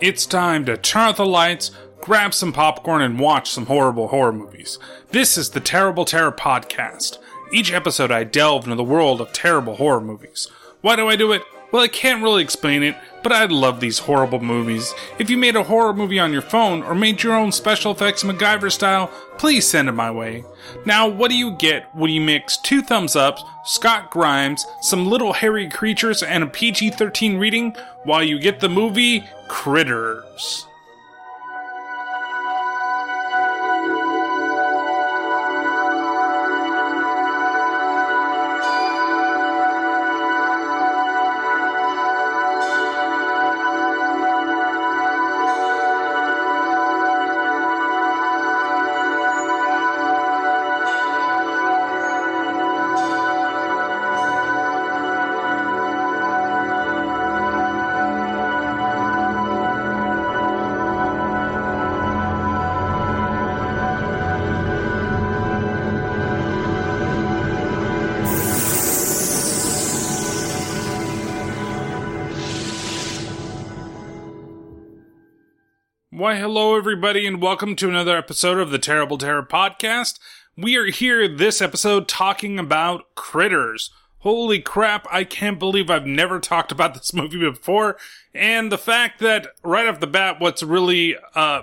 It's time to turn out the lights, grab some popcorn, and watch some horrible horror movies. This is the Terrible Terror Podcast. Each episode, I delve into the world of terrible horror movies. Why do I do it? Well, I can't really explain it, but I love these horrible movies. If you made a horror movie on your phone or made your own special effects MacGyver style, please send it my way. Now, what do you get when you mix two thumbs ups, Scott Grimes, some little hairy creatures, and a PG 13 reading? While you get the movie Critters. Everybody, and welcome to another episode of the Terrible Terror Podcast. We are here this episode talking about Critters. Holy crap, I can't believe I've never talked about this movie before. And the fact that right off the bat, what's really, uh,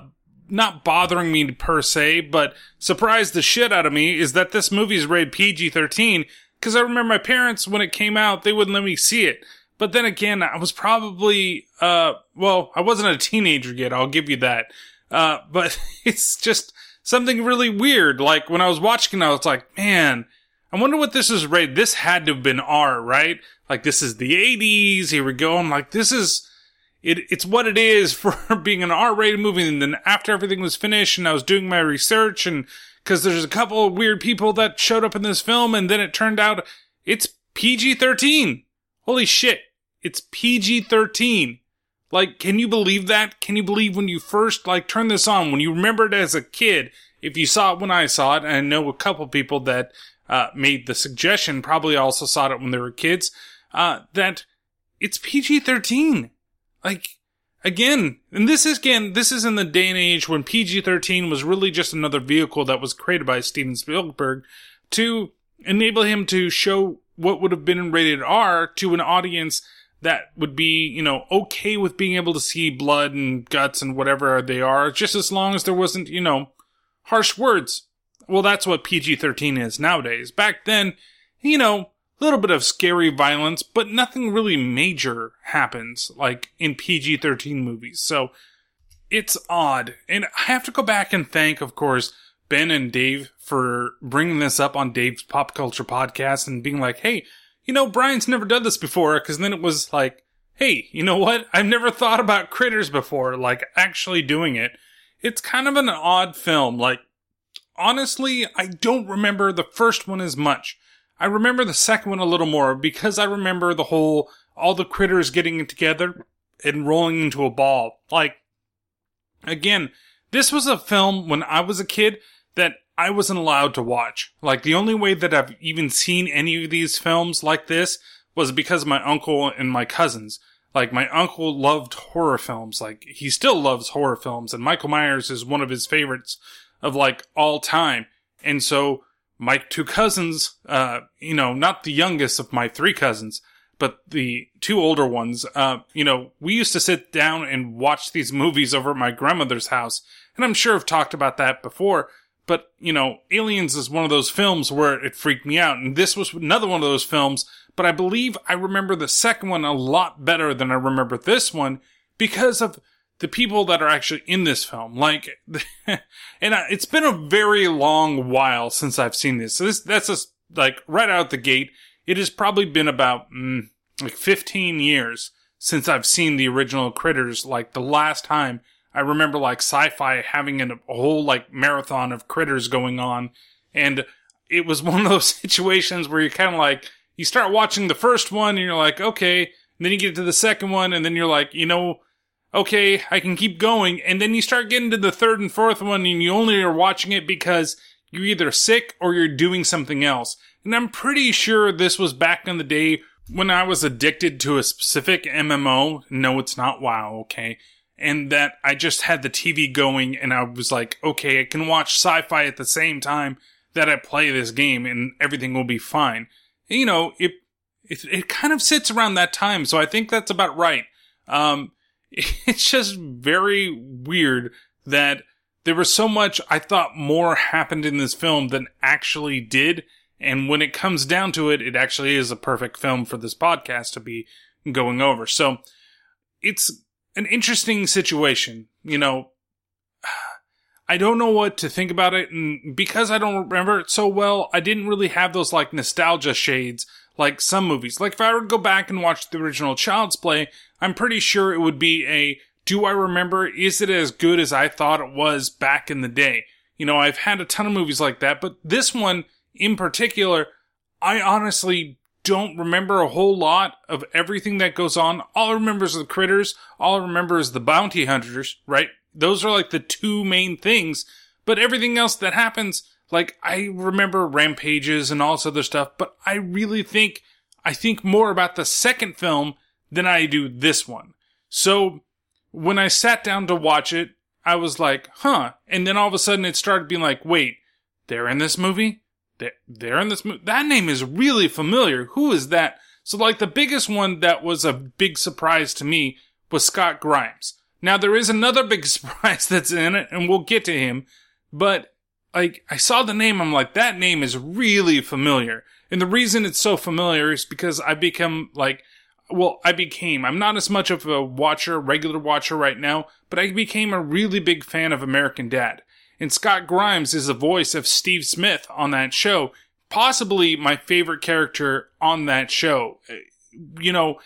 not bothering me per se, but surprised the shit out of me is that this movie is rated PG 13. Cause I remember my parents, when it came out, they wouldn't let me see it. But then again, I was probably, uh, well, I wasn't a teenager yet, I'll give you that. Uh, but it's just something really weird. Like when I was watching, I was like, man, I wonder what this is rated. This had to have been R, right? Like this is the 80s. Here we go. I'm like, this is, it, it's what it is for being an R-rated movie. And then after everything was finished and I was doing my research and cause there's a couple of weird people that showed up in this film and then it turned out it's PG-13. Holy shit. It's PG 13. Like, can you believe that? Can you believe when you first, like, turn this on, when you remember it as a kid, if you saw it when I saw it, and I know a couple people that, uh, made the suggestion, probably also saw it when they were kids, uh, that it's PG 13. Like, again, and this is, again, this is in the day and age when PG 13 was really just another vehicle that was created by Steven Spielberg to enable him to show what would have been rated R to an audience that would be, you know, okay with being able to see blood and guts and whatever they are, just as long as there wasn't, you know, harsh words. Well, that's what PG 13 is nowadays. Back then, you know, a little bit of scary violence, but nothing really major happens, like in PG 13 movies. So, it's odd. And I have to go back and thank, of course, Ben and Dave for bringing this up on Dave's Pop Culture Podcast and being like, hey, you know, Brian's never done this before, because then it was like, hey, you know what? I've never thought about critters before, like actually doing it. It's kind of an odd film. Like, honestly, I don't remember the first one as much. I remember the second one a little more because I remember the whole, all the critters getting together and rolling into a ball. Like, again, this was a film when I was a kid that I wasn't allowed to watch. Like the only way that I've even seen any of these films like this was because my uncle and my cousins. Like my uncle loved horror films. Like he still loves horror films and Michael Myers is one of his favorites of like all time. And so my two cousins, uh, you know, not the youngest of my three cousins, but the two older ones, uh, you know, we used to sit down and watch these movies over at my grandmother's house. And I'm sure I've talked about that before, but, you know, Aliens is one of those films where it freaked me out. And this was another one of those films, but I believe I remember the second one a lot better than I remember this one because of the people that are actually in this film. Like, and it's been a very long while since I've seen this. So this, that's just like right out the gate. It has probably been about mm, like 15 years since I've seen the original Critters. Like the last time I remember like sci-fi having a whole like marathon of critters going on. And it was one of those situations where you're kind of like, you start watching the first one and you're like, okay. And then you get to the second one and then you're like, you know, okay, I can keep going. And then you start getting to the third and fourth one and you only are watching it because you're either sick or you're doing something else. And I'm pretty sure this was back in the day when I was addicted to a specific MMO. No, it's not WoW, okay? And that I just had the TV going and I was like, okay, I can watch sci-fi at the same time that I play this game and everything will be fine. You know, it, it, it kind of sits around that time. So I think that's about right. Um, it's just very weird that there was so much I thought more happened in this film than actually did. And when it comes down to it, it actually is a perfect film for this podcast to be going over. So it's an interesting situation. You know, I don't know what to think about it. And because I don't remember it so well, I didn't really have those like nostalgia shades like some movies. Like if I were to go back and watch the original Child's Play, I'm pretty sure it would be a do I remember? Is it as good as I thought it was back in the day? You know, I've had a ton of movies like that, but this one in particular, I honestly don't remember a whole lot of everything that goes on. All I remember is the critters. All I remember is the bounty hunters, right? Those are like the two main things. But everything else that happens, like I remember rampages and all this other stuff, but I really think, I think more about the second film than I do this one. So when I sat down to watch it, I was like, huh. And then all of a sudden it started being like, wait, they're in this movie? They're, they're in this movie? That name is really familiar. Who is that? So like the biggest one that was a big surprise to me was Scott Grimes. Now there is another big surprise that's in it and we'll get to him, but like I saw the name, I'm like, that name is really familiar. And the reason it's so familiar is because I become like, well, I became, I'm not as much of a watcher, regular watcher right now, but I became a really big fan of American Dad. And Scott Grimes is the voice of Steve Smith on that show, possibly my favorite character on that show. You know,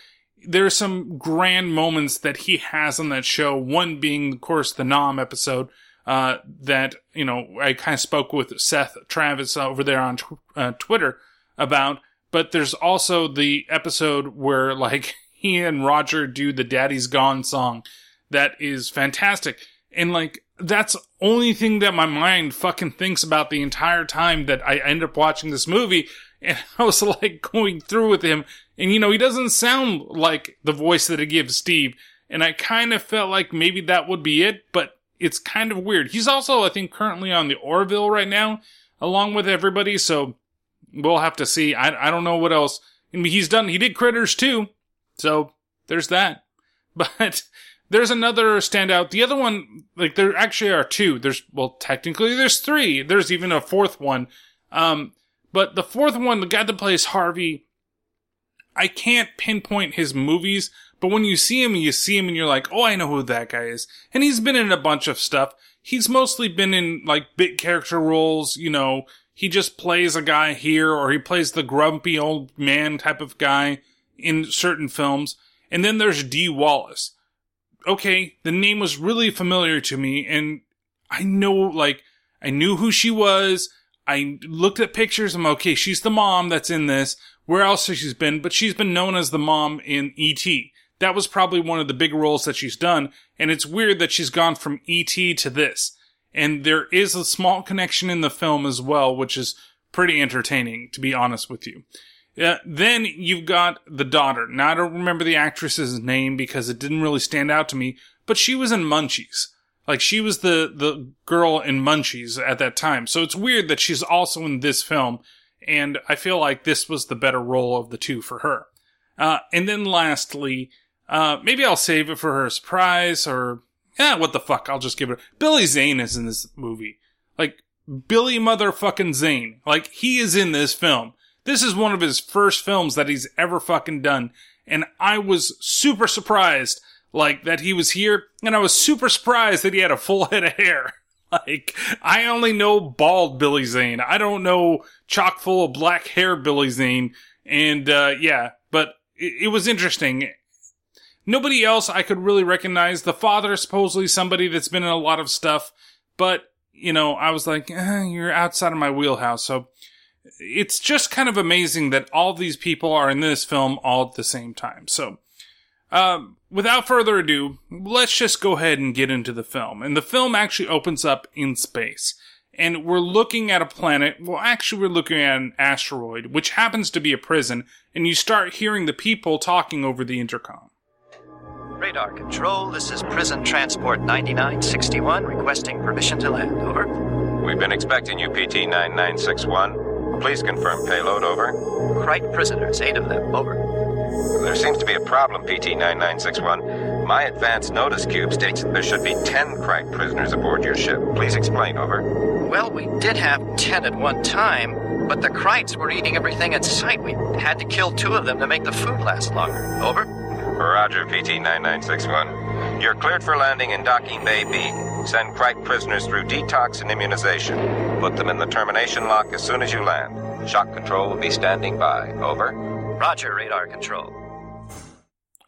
there's some grand moments that he has on that show, one being, of course, the Nam episode, uh, that, you know, I kind of spoke with Seth Travis over there on tw- uh, Twitter about, but there's also the episode where like he and Roger do the Daddy's Gone song. That is fantastic. And like, that's only thing that my mind fucking thinks about the entire time that I end up watching this movie. And I was like going through with him. And you know, he doesn't sound like the voice that he gives Steve. And I kind of felt like maybe that would be it, but it's kind of weird. He's also, I think, currently on the Orville right now, along with everybody. So we'll have to see. I, I don't know what else. I mean, he's done, he did Critters 2. So there's that. But there's another standout. The other one, like there actually are two. There's, well, technically there's three. There's even a fourth one. Um, but the fourth one, the guy that plays Harvey, I can't pinpoint his movies, but when you see him, you see him and you're like, oh, I know who that guy is. And he's been in a bunch of stuff. He's mostly been in like bit character roles, you know, he just plays a guy here or he plays the grumpy old man type of guy in certain films. And then there's Dee Wallace. Okay, the name was really familiar to me and I know, like, I knew who she was. I looked at pictures. I'm okay. She's the mom that's in this. Where else has she been? But she's been known as the mom in E.T. That was probably one of the big roles that she's done. And it's weird that she's gone from E.T. to this and there is a small connection in the film as well, which is pretty entertaining, to be honest with you. Uh, then you've got the daughter. Now I don't remember the actress's name because it didn't really stand out to me, but she was in Munchies. Like she was the the girl in Munchies at that time. So it's weird that she's also in this film, and I feel like this was the better role of the two for her. Uh, and then lastly, uh, maybe I'll save it for her surprise or yeah, what the fuck? I'll just give it. Billy Zane is in this movie. Like, Billy motherfucking Zane. Like, he is in this film. This is one of his first films that he's ever fucking done. And I was super surprised, like, that he was here. And I was super surprised that he had a full head of hair. Like, I only know bald Billy Zane. I don't know chock full of black hair Billy Zane. And, uh, yeah, but it, it was interesting. Nobody else I could really recognize. The father supposedly somebody that's been in a lot of stuff, but you know, I was like, eh, you're outside of my wheelhouse. So it's just kind of amazing that all these people are in this film all at the same time. So, um, without further ado, let's just go ahead and get into the film. And the film actually opens up in space. And we're looking at a planet. Well, actually, we're looking at an asteroid, which happens to be a prison. And you start hearing the people talking over the intercom. Radar control, this is prison transport 9961 requesting permission to land. Over. We've been expecting you, PT 9961. Please confirm payload, over. Krite prisoners, eight of them. Over. There seems to be a problem, PT 9961. My advance notice cube states that there should be 10 Krite prisoners aboard your ship. Please explain, over. Well, we did have 10 at one time, but the Krites were eating everything in sight. We had to kill two of them to make the food last longer. Over. Roger, PT 9961. You're cleared for landing in Docking Bay B. Send Krite prisoners through detox and immunization. Put them in the termination lock as soon as you land. Shock control will be standing by. Over. Roger, radar control.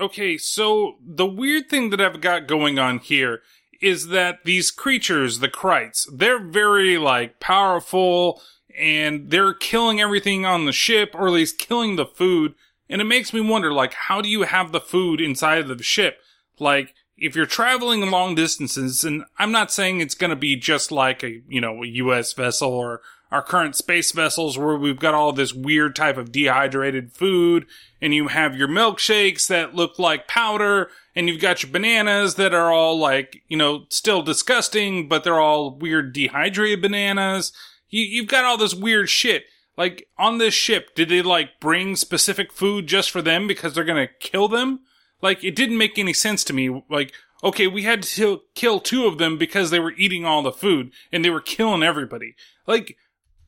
Okay, so the weird thing that I've got going on here is that these creatures, the Krites, they're very, like, powerful, and they're killing everything on the ship, or at least killing the food, and it makes me wonder, like, how do you have the food inside of the ship? Like, if you're traveling long distances, and I'm not saying it's gonna be just like a, you know, a US vessel or our current space vessels where we've got all this weird type of dehydrated food, and you have your milkshakes that look like powder, and you've got your bananas that are all like, you know, still disgusting, but they're all weird dehydrated bananas. You, you've got all this weird shit. Like, on this ship, did they like bring specific food just for them because they're gonna kill them? Like, it didn't make any sense to me. Like, okay, we had to kill two of them because they were eating all the food and they were killing everybody. Like,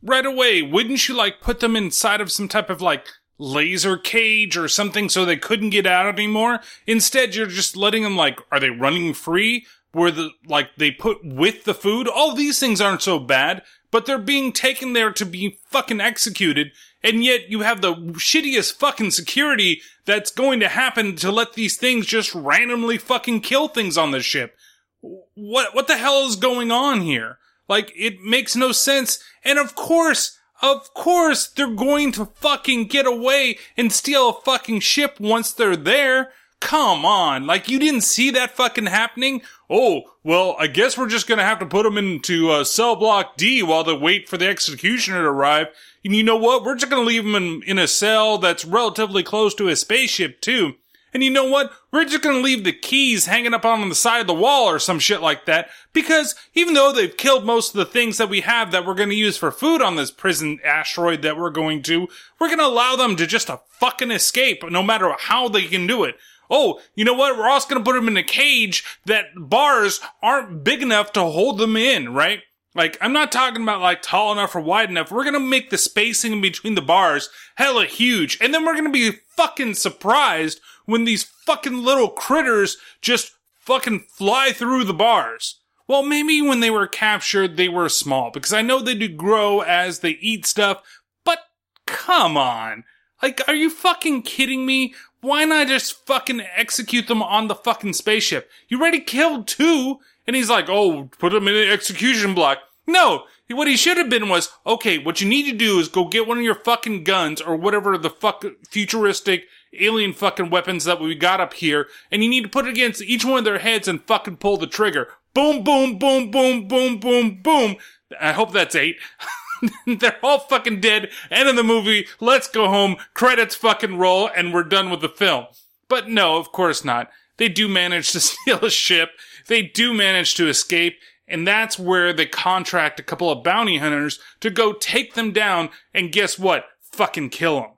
right away, wouldn't you like put them inside of some type of like laser cage or something so they couldn't get out anymore? Instead, you're just letting them like, are they running free? Where the, like, they put with the food? All these things aren't so bad, but they're being taken there to be fucking executed, and yet you have the shittiest fucking security that's going to happen to let these things just randomly fucking kill things on the ship. What, what the hell is going on here? Like, it makes no sense. And of course, of course, they're going to fucking get away and steal a fucking ship once they're there. Come on. Like, you didn't see that fucking happening? Oh, well, I guess we're just gonna have to put them into uh, cell block D while they wait for the executioner to arrive. And you know what? We're just gonna leave them in, in a cell that's relatively close to a spaceship, too. And you know what? We're just gonna leave the keys hanging up on the side of the wall or some shit like that. Because even though they've killed most of the things that we have that we're gonna use for food on this prison asteroid that we're going to, we're gonna allow them to just a fucking escape no matter how they can do it. Oh, you know what? We're also gonna put them in a cage that bars aren't big enough to hold them in, right? Like, I'm not talking about like tall enough or wide enough. We're gonna make the spacing in between the bars hella huge. And then we're gonna be fucking surprised when these fucking little critters just fucking fly through the bars. Well, maybe when they were captured, they were small because I know they do grow as they eat stuff, but come on. Like, are you fucking kidding me? Why not just fucking execute them on the fucking spaceship? You already killed two, and he's like, oh, put them in an execution block. No, what he should have been was, okay, what you need to do is go get one of your fucking guns or whatever the fuck futuristic alien fucking weapons that we got up here, and you need to put it against each one of their heads and fucking pull the trigger. Boom, boom, boom, boom, boom, boom, boom. I hope that's eight. They're all fucking dead. End of the movie. Let's go home. Credits fucking roll and we're done with the film. But no, of course not. They do manage to steal a ship. They do manage to escape. And that's where they contract a couple of bounty hunters to go take them down and guess what? Fucking kill them.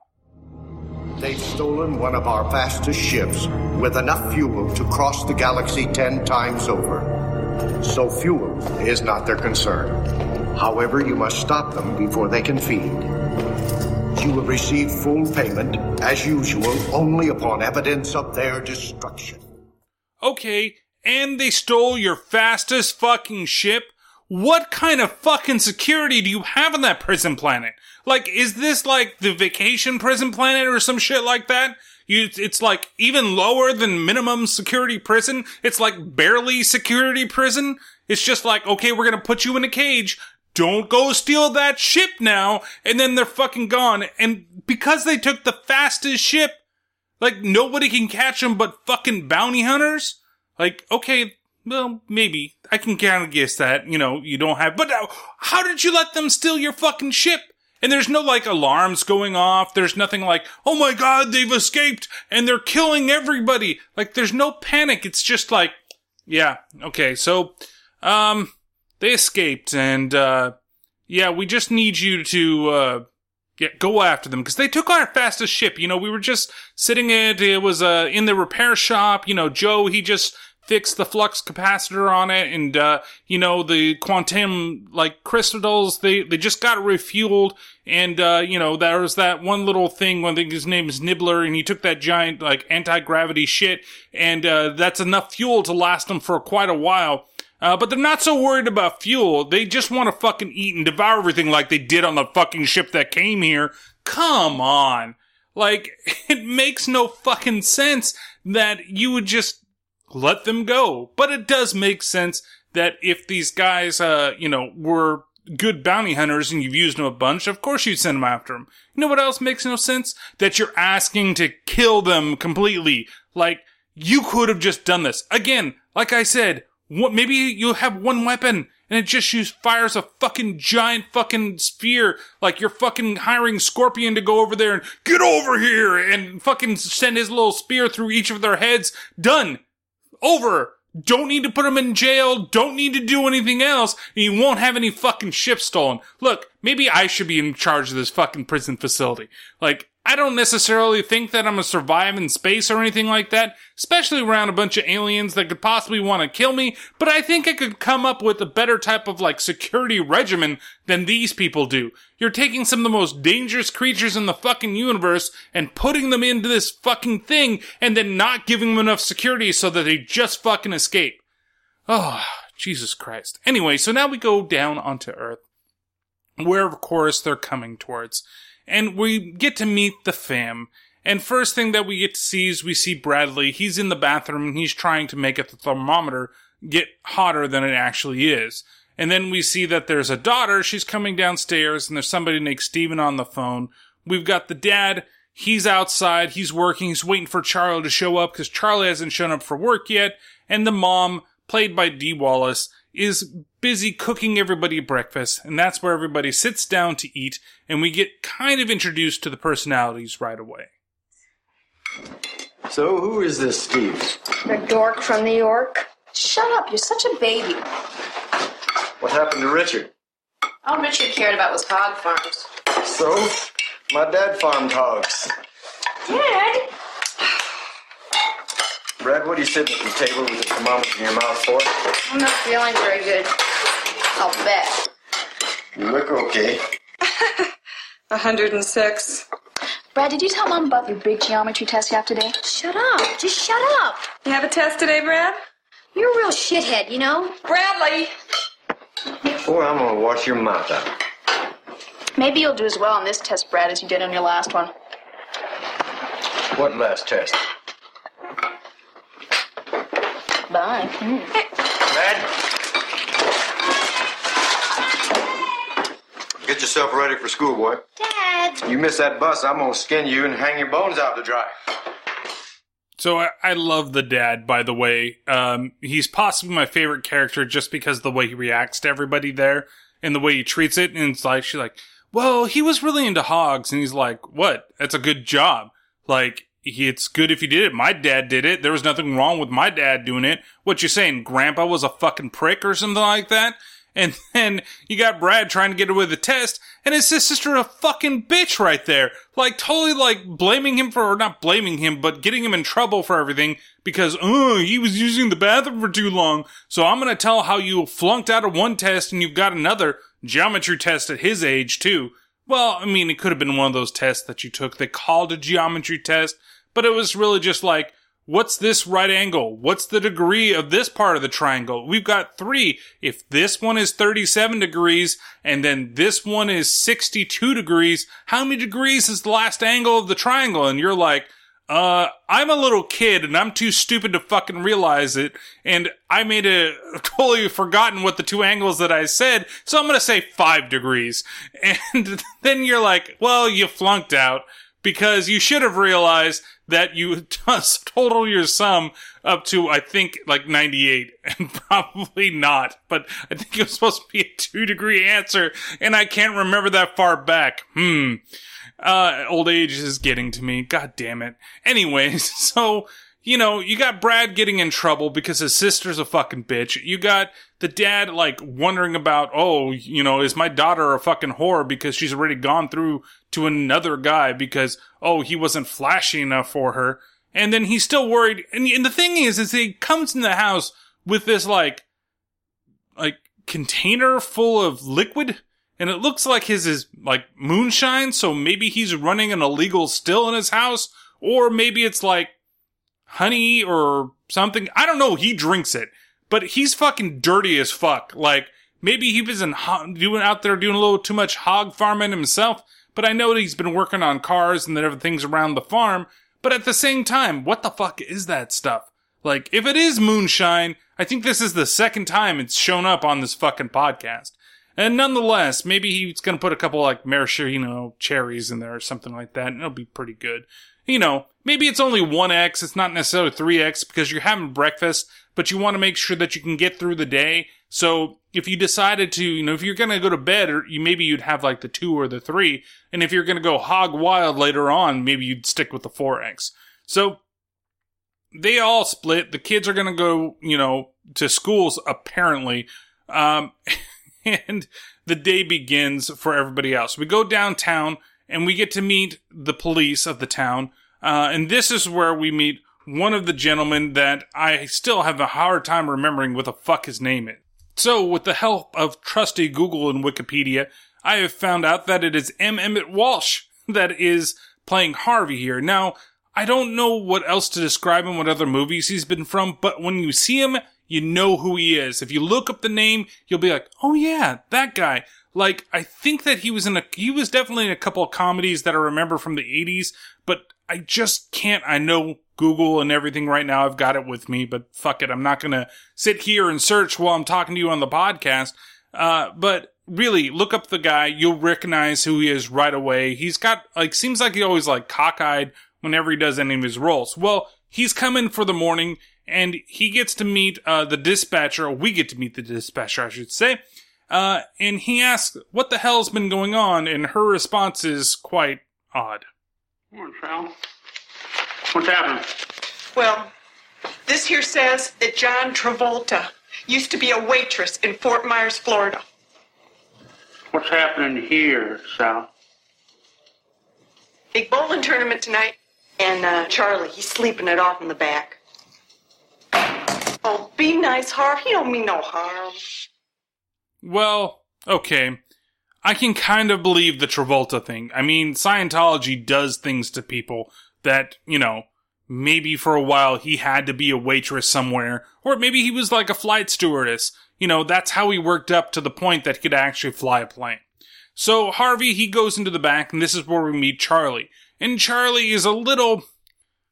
They've stolen one of our fastest ships with enough fuel to cross the galaxy ten times over. So fuel is not their concern. However, you must stop them before they can feed. You will receive full payment, as usual, only upon evidence of their destruction. Okay, and they stole your fastest fucking ship? What kind of fucking security do you have on that prison planet? Like, is this like the vacation prison planet or some shit like that? You, it's like even lower than minimum security prison. It's like barely security prison. It's just like, okay, we're gonna put you in a cage. Don't go steal that ship now. And then they're fucking gone. And because they took the fastest ship, like nobody can catch them but fucking bounty hunters. Like, okay, well, maybe I can kind of guess that, you know, you don't have, but uh, how did you let them steal your fucking ship? And there's no like alarms going off. There's nothing like, oh my god, they've escaped and they're killing everybody. Like there's no panic. It's just like, yeah, okay, so, um, they escaped and, uh, yeah, we just need you to, uh, yeah, go after them because they took our fastest ship. You know, we were just sitting it. It was uh in the repair shop. You know, Joe he just fixed the flux capacitor on it, and uh, you know the quantum like crystals. They they just got refueled, and uh, you know there was that one little thing. I think his name is Nibbler, and he took that giant like anti gravity shit, and uh, that's enough fuel to last them for quite a while. Uh, but they're not so worried about fuel. They just want to fucking eat and devour everything like they did on the fucking ship that came here. Come on. Like, it makes no fucking sense that you would just let them go. But it does make sense that if these guys, uh, you know, were good bounty hunters and you've used them a bunch, of course you'd send them after them. You know what else makes no sense? That you're asking to kill them completely. Like, you could have just done this. Again, like I said, what, maybe you have one weapon and it just shoots, fires a fucking giant fucking spear. Like you're fucking hiring Scorpion to go over there and get over here and fucking send his little spear through each of their heads. Done. Over. Don't need to put them in jail. Don't need to do anything else. And you won't have any fucking ship stolen. Look, maybe I should be in charge of this fucking prison facility. Like, I don't necessarily think that I'm gonna survive in space or anything like that, especially around a bunch of aliens that could possibly want to kill me, but I think I could come up with a better type of like security regimen than these people do. You're taking some of the most dangerous creatures in the fucking universe and putting them into this fucking thing and then not giving them enough security so that they just fucking escape. Oh, Jesus Christ. Anyway, so now we go down onto Earth, where of course they're coming towards and we get to meet the fam. And first thing that we get to see is we see Bradley. He's in the bathroom and he's trying to make a thermometer get hotter than it actually is. And then we see that there's a daughter. She's coming downstairs and there's somebody named Steven on the phone. We've got the dad. He's outside. He's working. He's waiting for Charlie to show up because Charlie hasn't shown up for work yet. And the mom, played by Dee Wallace, is busy cooking everybody breakfast, and that's where everybody sits down to eat, and we get kind of introduced to the personalities right away. So, who is this Steve? The dork from New York. Shut up, you're such a baby. What happened to Richard? All Richard cared about was hog farms. So, my dad farmed hogs. Dad? Brad, what are you sitting at the table with the thermometer in your mouth for? I'm not feeling very good. I'll bet. You look okay. 106. Brad, did you tell Mom about your big geometry test you have today? Shut up. Just shut up. You have a test today, Brad? You're a real shithead, you know? Bradley! Boy, I'm gonna wash your mouth out. Maybe you'll do as well on this test, Brad, as you did on your last one. What last test? Bye. Mm. Brad? Get yourself ready for school, boy. Dad! You miss that bus, I'm gonna skin you and hang your bones out to dry. So I, I love the dad, by the way. Um, he's possibly my favorite character just because of the way he reacts to everybody there and the way he treats it. And it's like, she's like, well, he was really into hogs. And he's like, what? That's a good job. Like, it's good if you did it. My dad did it. There was nothing wrong with my dad doing it. What you saying? Grandpa was a fucking prick or something like that? And then you got Brad trying to get away with the test, and his sister a fucking bitch right there. Like totally like blaming him for, or not blaming him, but getting him in trouble for everything because, oh, he was using the bathroom for too long. So I'm gonna tell how you flunked out of one test and you've got another geometry test at his age too. Well, I mean, it could have been one of those tests that you took. They called a geometry test, but it was really just like, what's this right angle? What's the degree of this part of the triangle? We've got three. If this one is 37 degrees and then this one is 62 degrees, how many degrees is the last angle of the triangle? And you're like, uh, I'm a little kid and I'm too stupid to fucking realize it. And I made a totally forgotten what the two angles that I said. So I'm going to say five degrees. And then you're like, well, you flunked out. because you should have realized that you total your sum up to, I think, like 98, and probably not. But I think it was supposed to be a two degree answer, and I can't remember that far back. Hmm. Uh, old age is getting to me. God damn it. Anyways, so, you know, you got Brad getting in trouble because his sister's a fucking bitch. You got the dad, like, wondering about, oh, you know, is my daughter a fucking whore because she's already gone through to another guy because, oh, he wasn't flashy enough for her. And then he's still worried. And, and the thing is, is he comes in the house with this, like, like, container full of liquid and it looks like his is like moonshine, so maybe he's running an illegal still in his house, or maybe it's like honey or something. I don't know. He drinks it, but he's fucking dirty as fuck. Like maybe he was in doing out there doing a little too much hog farming himself. But I know that he's been working on cars and that everything's around the farm. But at the same time, what the fuck is that stuff? Like, if it is moonshine, I think this is the second time it's shown up on this fucking podcast. And nonetheless, maybe he's gonna put a couple like maraschino cherries in there or something like that, and it'll be pretty good. You know, maybe it's only 1x, it's not necessarily 3x because you're having breakfast, but you want to make sure that you can get through the day. So if you decided to, you know, if you're gonna go to bed, or you maybe you'd have like the 2 or the 3, and if you're gonna go hog wild later on, maybe you'd stick with the 4x. So they all split. The kids are gonna go, you know, to schools apparently. Um, and the day begins for everybody else. We go downtown and we get to meet the police of the town. Uh, and this is where we meet one of the gentlemen that I still have a hard time remembering what the fuck his name is. So, with the help of trusty Google and Wikipedia, I have found out that it is M. Emmet Walsh that is playing Harvey here. Now, I don't know what else to describe him, what other movies he's been from, but when you see him, you know who he is. If you look up the name, you'll be like, oh yeah, that guy. Like, I think that he was in a, he was definitely in a couple of comedies that I remember from the 80s, but I just can't, I know Google and everything right now, I've got it with me, but fuck it, I'm not gonna sit here and search while I'm talking to you on the podcast. Uh, but really, look up the guy, you'll recognize who he is right away. He's got, like, seems like he always like cockeyed whenever he does any of his roles. Well, he's coming for the morning and he gets to meet uh, the dispatcher, or we get to meet the dispatcher, I should say. Uh, and he asks, What the hell's been going on? And her response is quite odd. Morning, Sal. What's happening? Well, this here says that John Travolta used to be a waitress in Fort Myers, Florida. What's happening here, Sal? Big bowling tournament tonight. And uh, Charlie, he's sleeping it off in the back. Nice, Harv. He don't mean no harm. Well, okay. I can kind of believe the Travolta thing. I mean, Scientology does things to people that, you know, maybe for a while he had to be a waitress somewhere, or maybe he was like a flight stewardess. You know, that's how he worked up to the point that he could actually fly a plane. So Harvey, he goes into the back, and this is where we meet Charlie. And Charlie is a little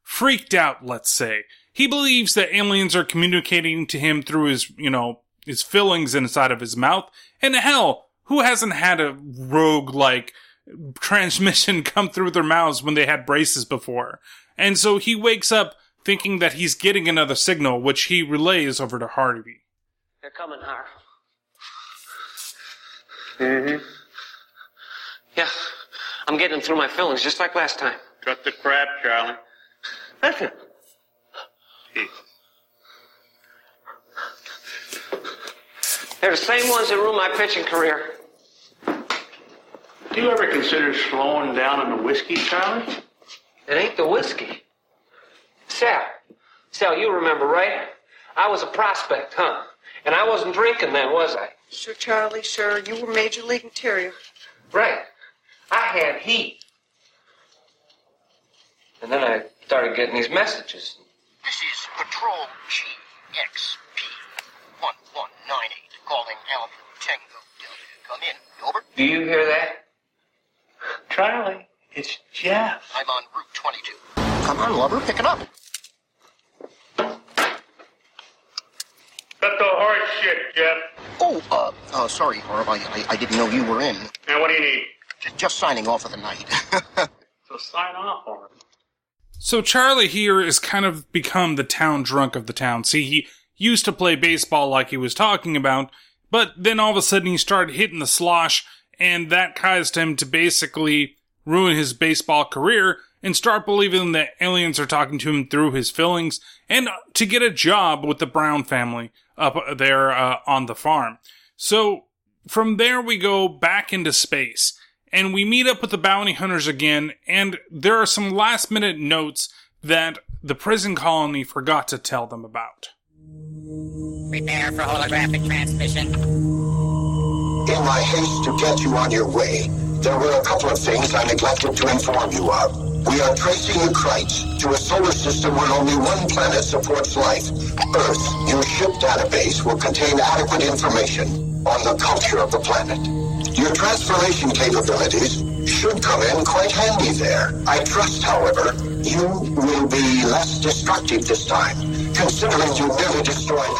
freaked out, let's say. He believes that aliens are communicating to him through his, you know, his fillings inside of his mouth. And hell, who hasn't had a rogue like transmission come through their mouths when they had braces before? And so he wakes up thinking that he's getting another signal, which he relays over to Harvey. They're coming, Harv. Mm-hmm. Yeah, I'm getting through my fillings just like last time. Cut the crap, Charlie. Listen. They're the same ones that ruined my pitching career. Do you ever consider slowing down on the whiskey, Charlie? It ain't the whiskey. Sal. Sal, you remember, right? I was a prospect, huh? And I wasn't drinking then, was I? Sure, Charlie, sure. You were major league material. Right. I had heat. And then I started getting these messages. This is Patrol GXP 1198 calling Alpha Tango Delta. Come in. Over. Do you hear that? Charlie, it's Jeff. I'm on Route 22. Come on, lover, pick it up. Cut the horse shit, Jeff. Oh, uh, uh sorry, Harv. I, I, I didn't know you were in. Now, what do you need? J- just signing off for the night. So sign off on it. So Charlie here is kind of become the town drunk of the town. See, he used to play baseball like he was talking about, but then all of a sudden he started hitting the slosh, and that caused him to basically ruin his baseball career and start believing that aliens are talking to him through his fillings and to get a job with the Brown family up there uh, on the farm. So from there we go back into space and we meet up with the bounty hunters again and there are some last minute notes that the prison colony forgot to tell them about. Prepare for holographic transmission. In my haste to get you on your way, there were a couple of things I neglected to inform you of. We are tracing the Krites to a solar system where only one planet supports life. Earth, your ship database will contain adequate information on the culture of the planet. Your transformation capabilities should come in quite handy there. I trust, however, you will be less destructive this time, considering you nearly destroyed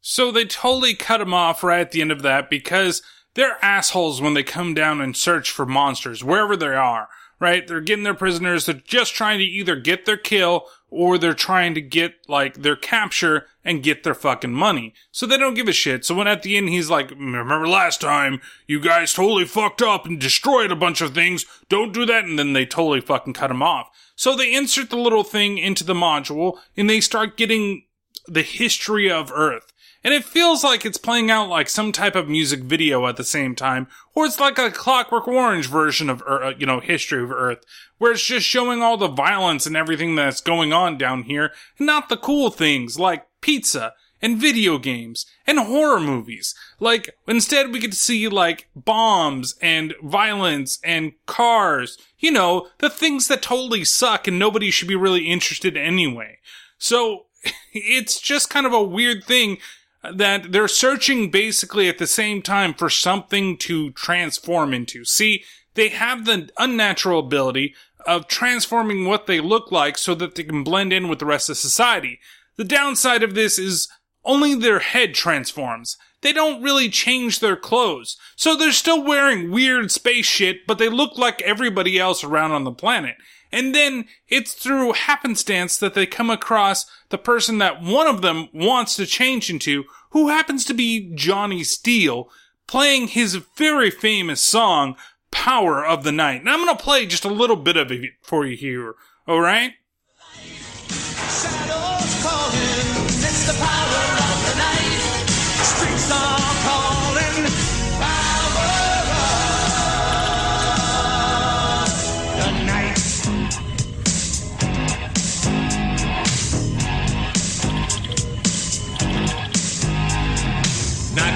So they totally cut him off right at the end of that because they're assholes when they come down and search for monsters, wherever they are, right? They're getting their prisoners. They're just trying to either get their kill or they're trying to get, like, their capture and get their fucking money. So they don't give a shit. So when at the end he's like, remember last time you guys totally fucked up and destroyed a bunch of things. Don't do that. And then they totally fucking cut him off. So they insert the little thing into the module and they start getting the history of Earth. And it feels like it's playing out like some type of music video at the same time, or it's like a Clockwork Orange version of, uh, you know, History of Earth, where it's just showing all the violence and everything that's going on down here, and not the cool things like pizza and video games and horror movies. Like, instead we get to see like bombs and violence and cars, you know, the things that totally suck and nobody should be really interested anyway. So, it's just kind of a weird thing that they're searching basically at the same time for something to transform into. See, they have the unnatural ability of transforming what they look like so that they can blend in with the rest of society. The downside of this is only their head transforms. They don't really change their clothes. So they're still wearing weird space shit, but they look like everybody else around on the planet. And then it's through happenstance that they come across the person that one of them wants to change into, who happens to be Johnny Steele, playing his very famous song, Power of the Night. And I'm gonna play just a little bit of it for you here, alright?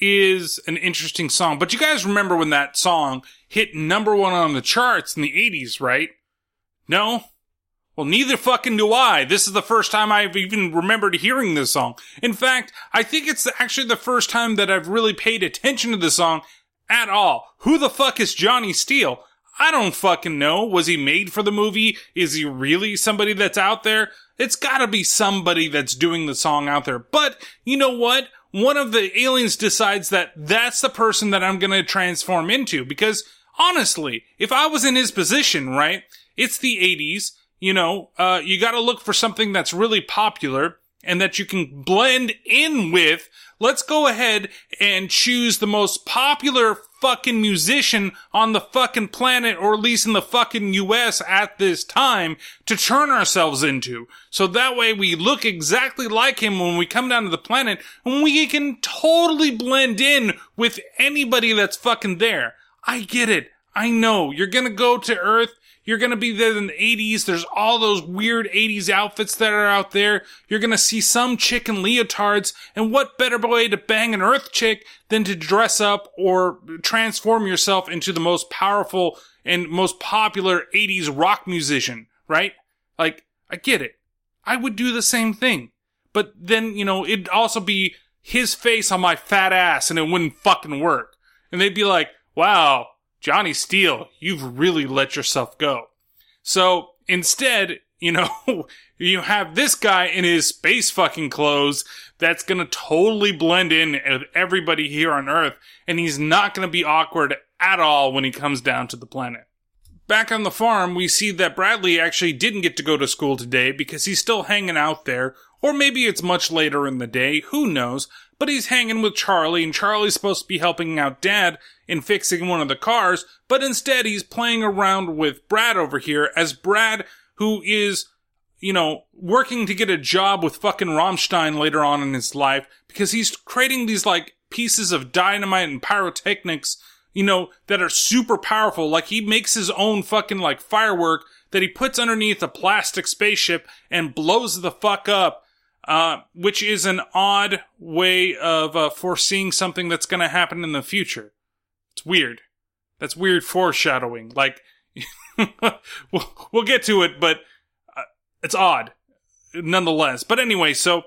is an interesting song, but you guys remember when that song hit number one on the charts in the 80s, right? No? Well, neither fucking do I. This is the first time I've even remembered hearing this song. In fact, I think it's actually the first time that I've really paid attention to the song at all. Who the fuck is Johnny Steele? I don't fucking know. Was he made for the movie? Is he really somebody that's out there? It's gotta be somebody that's doing the song out there. But, you know what? One of the aliens decides that that's the person that I'm gonna transform into. Because, honestly, if I was in his position, right? It's the 80s. You know, uh, you gotta look for something that's really popular and that you can blend in with. Let's go ahead and choose the most popular fucking musician on the fucking planet, or at least in the fucking US at this time, to turn ourselves into. So that way we look exactly like him when we come down to the planet, and we can totally blend in with anybody that's fucking there. I get it. I know. You're gonna go to Earth. You're gonna be there in the 80s. There's all those weird 80s outfits that are out there. You're gonna see some chick in leotards. And what better way to bang an Earth chick than to dress up or transform yourself into the most powerful and most popular 80s rock musician, right? Like, I get it. I would do the same thing. But then, you know, it'd also be his face on my fat ass and it wouldn't fucking work. And they'd be like, wow, Johnny Steele, you've really let yourself go. So instead, you know, you have this guy in his space fucking clothes that's gonna totally blend in with everybody here on Earth, and he's not gonna be awkward at all when he comes down to the planet. Back on the farm, we see that Bradley actually didn't get to go to school today because he's still hanging out there, or maybe it's much later in the day, who knows, but he's hanging with Charlie, and Charlie's supposed to be helping out Dad in fixing one of the cars, but instead he's playing around with Brad over here as Brad, who is, you know, working to get a job with fucking Rammstein later on in his life because he's creating these like pieces of dynamite and pyrotechnics, you know, that are super powerful. Like he makes his own fucking like firework that he puts underneath a plastic spaceship and blows the fuck up. Uh, which is an odd way of uh, foreseeing something that's going to happen in the future. It's weird. That's weird foreshadowing. Like, we'll, we'll get to it, but uh, it's odd nonetheless. But anyway, so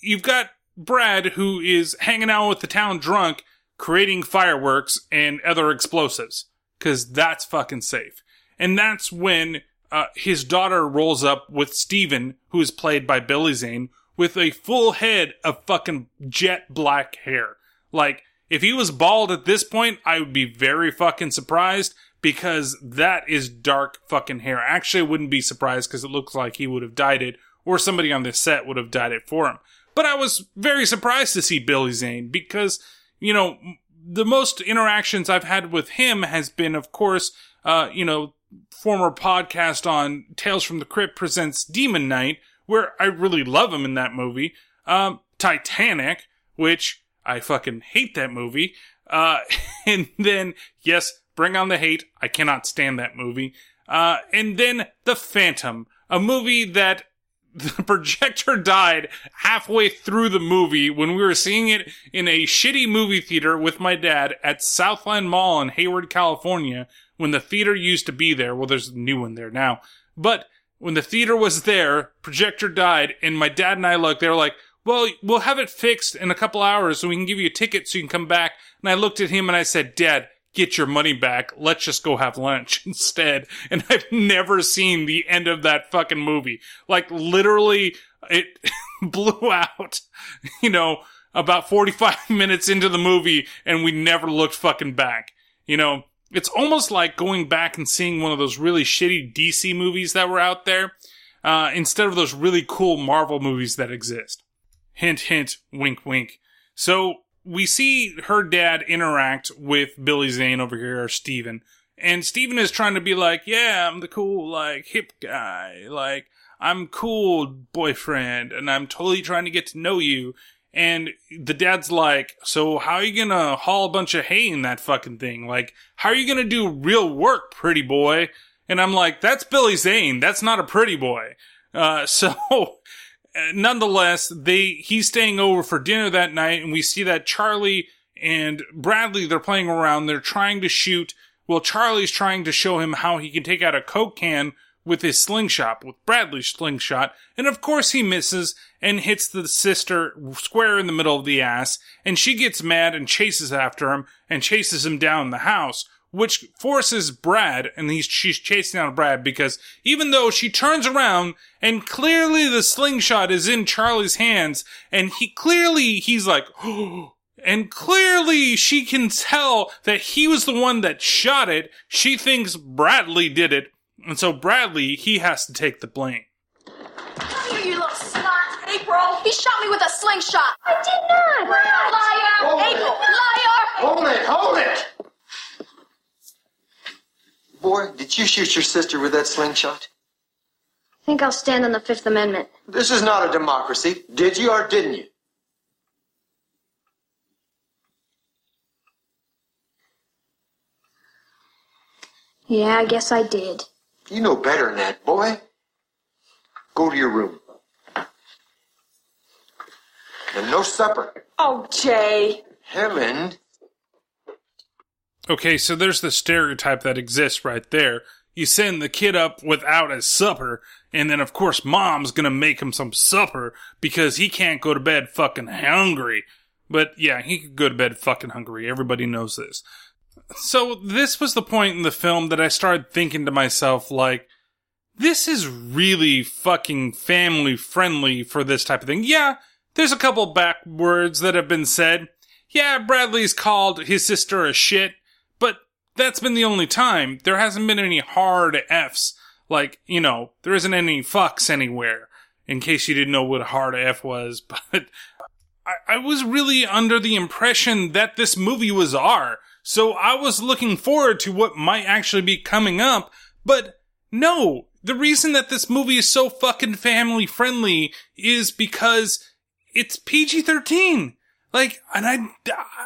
you've got Brad who is hanging out with the town drunk, creating fireworks and other explosives. Cause that's fucking safe. And that's when uh, his daughter rolls up with Steven, who is played by Billy Zane, with a full head of fucking jet black hair. Like, if he was bald at this point, I would be very fucking surprised because that is dark fucking hair. Actually, I wouldn't be surprised because it looks like he would have dyed it or somebody on the set would have dyed it for him. But I was very surprised to see Billy Zane because, you know, the most interactions I've had with him has been, of course, uh, you know, former podcast on Tales from the Crypt presents Demon Knight, where I really love him in that movie. Um, Titanic, which I fucking hate that movie. Uh, and then, yes, Bring on the Hate. I cannot stand that movie. Uh, and then The Phantom, a movie that the projector died halfway through the movie when we were seeing it in a shitty movie theater with my dad at Southland Mall in Hayward, California, when the theater used to be there. Well, there's a new one there now. But when the theater was there, projector died, and my dad and I looked, they were like, well, we'll have it fixed in a couple hours so we can give you a ticket so you can come back. And I looked at him and I said, Dad, get your money back. Let's just go have lunch instead. And I've never seen the end of that fucking movie. Like literally it blew out, you know, about 45 minutes into the movie and we never looked fucking back. You know, it's almost like going back and seeing one of those really shitty DC movies that were out there, uh, instead of those really cool Marvel movies that exist. Hint, hint, wink, wink. So we see her dad interact with Billy Zane over here, or Steven. And Steven is trying to be like, yeah, I'm the cool, like, hip guy. Like, I'm cool boyfriend, and I'm totally trying to get to know you. And the dad's like, so how are you gonna haul a bunch of hay in that fucking thing? Like, how are you gonna do real work, pretty boy? And I'm like, that's Billy Zane. That's not a pretty boy. Uh, so, nonetheless, they, he's staying over for dinner that night and we see that Charlie and Bradley, they're playing around. They're trying to shoot. Well, Charlie's trying to show him how he can take out a Coke can with his slingshot, with Bradley's slingshot. And of course he misses and hits the sister square in the middle of the ass. And she gets mad and chases after him and chases him down the house which forces Brad, and he's, she's chasing down Brad because even though she turns around and clearly the slingshot is in Charlie's hands, and he clearly, he's like, and clearly she can tell that he was the one that shot it. She thinks Bradley did it, and so Bradley, he has to take the blame. Come here, you little slut. April, he shot me with a slingshot. I did not. Liar. Hold it. April, liar. Hold it, hold it! Boy, did you shoot your sister with that slingshot? I think I'll stand on the Fifth Amendment. This is not a democracy. Did you or didn't you? Yeah, I guess I did. You know better than that, boy. Go to your room. And no supper. Oh, Jay. Helen. Okay, so there's the stereotype that exists right there. You send the kid up without his supper, and then of course mom's gonna make him some supper because he can't go to bed fucking hungry. But yeah, he could go to bed fucking hungry. Everybody knows this. So this was the point in the film that I started thinking to myself, like, this is really fucking family friendly for this type of thing. Yeah, there's a couple back words that have been said. Yeah, Bradley's called his sister a shit, that's been the only time. There hasn't been any hard F's. Like, you know, there isn't any fucks anywhere, in case you didn't know what a hard F was, but I, I was really under the impression that this movie was R. So I was looking forward to what might actually be coming up, but no, the reason that this movie is so fucking family friendly is because it's PG 13. Like, and I,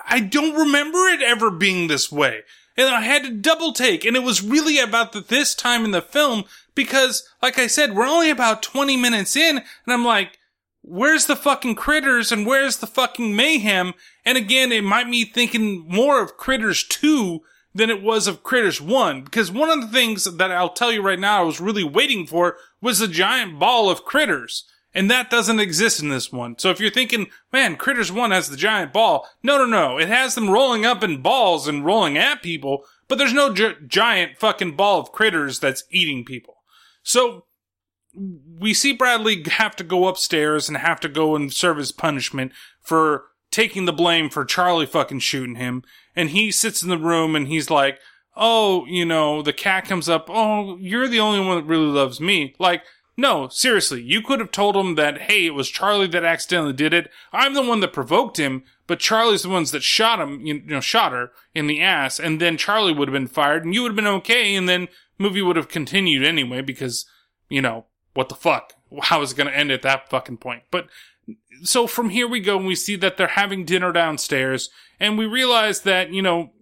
I don't remember it ever being this way. And I had to double take, and it was really about the, this time in the film because, like I said, we're only about 20 minutes in, and I'm like, where's the fucking critters and where's the fucking mayhem? And again, it might be thinking more of Critters 2 than it was of Critters 1. Because one of the things that I'll tell you right now I was really waiting for was the giant ball of critters. And that doesn't exist in this one. So if you're thinking, man, Critters 1 has the giant ball. No, no, no. It has them rolling up in balls and rolling at people, but there's no gi- giant fucking ball of critters that's eating people. So we see Bradley have to go upstairs and have to go and serve his punishment for taking the blame for Charlie fucking shooting him. And he sits in the room and he's like, Oh, you know, the cat comes up. Oh, you're the only one that really loves me. Like, no, seriously, you could have told him that, hey, it was Charlie that accidentally did it. I'm the one that provoked him, but Charlie's the ones that shot him, you know, shot her in the ass, and then Charlie would have been fired, and you would have been okay, and then movie would have continued anyway, because, you know, what the fuck? How is it going to end at that fucking point? But so from here we go and we see that they're having dinner downstairs and we realize that, you know,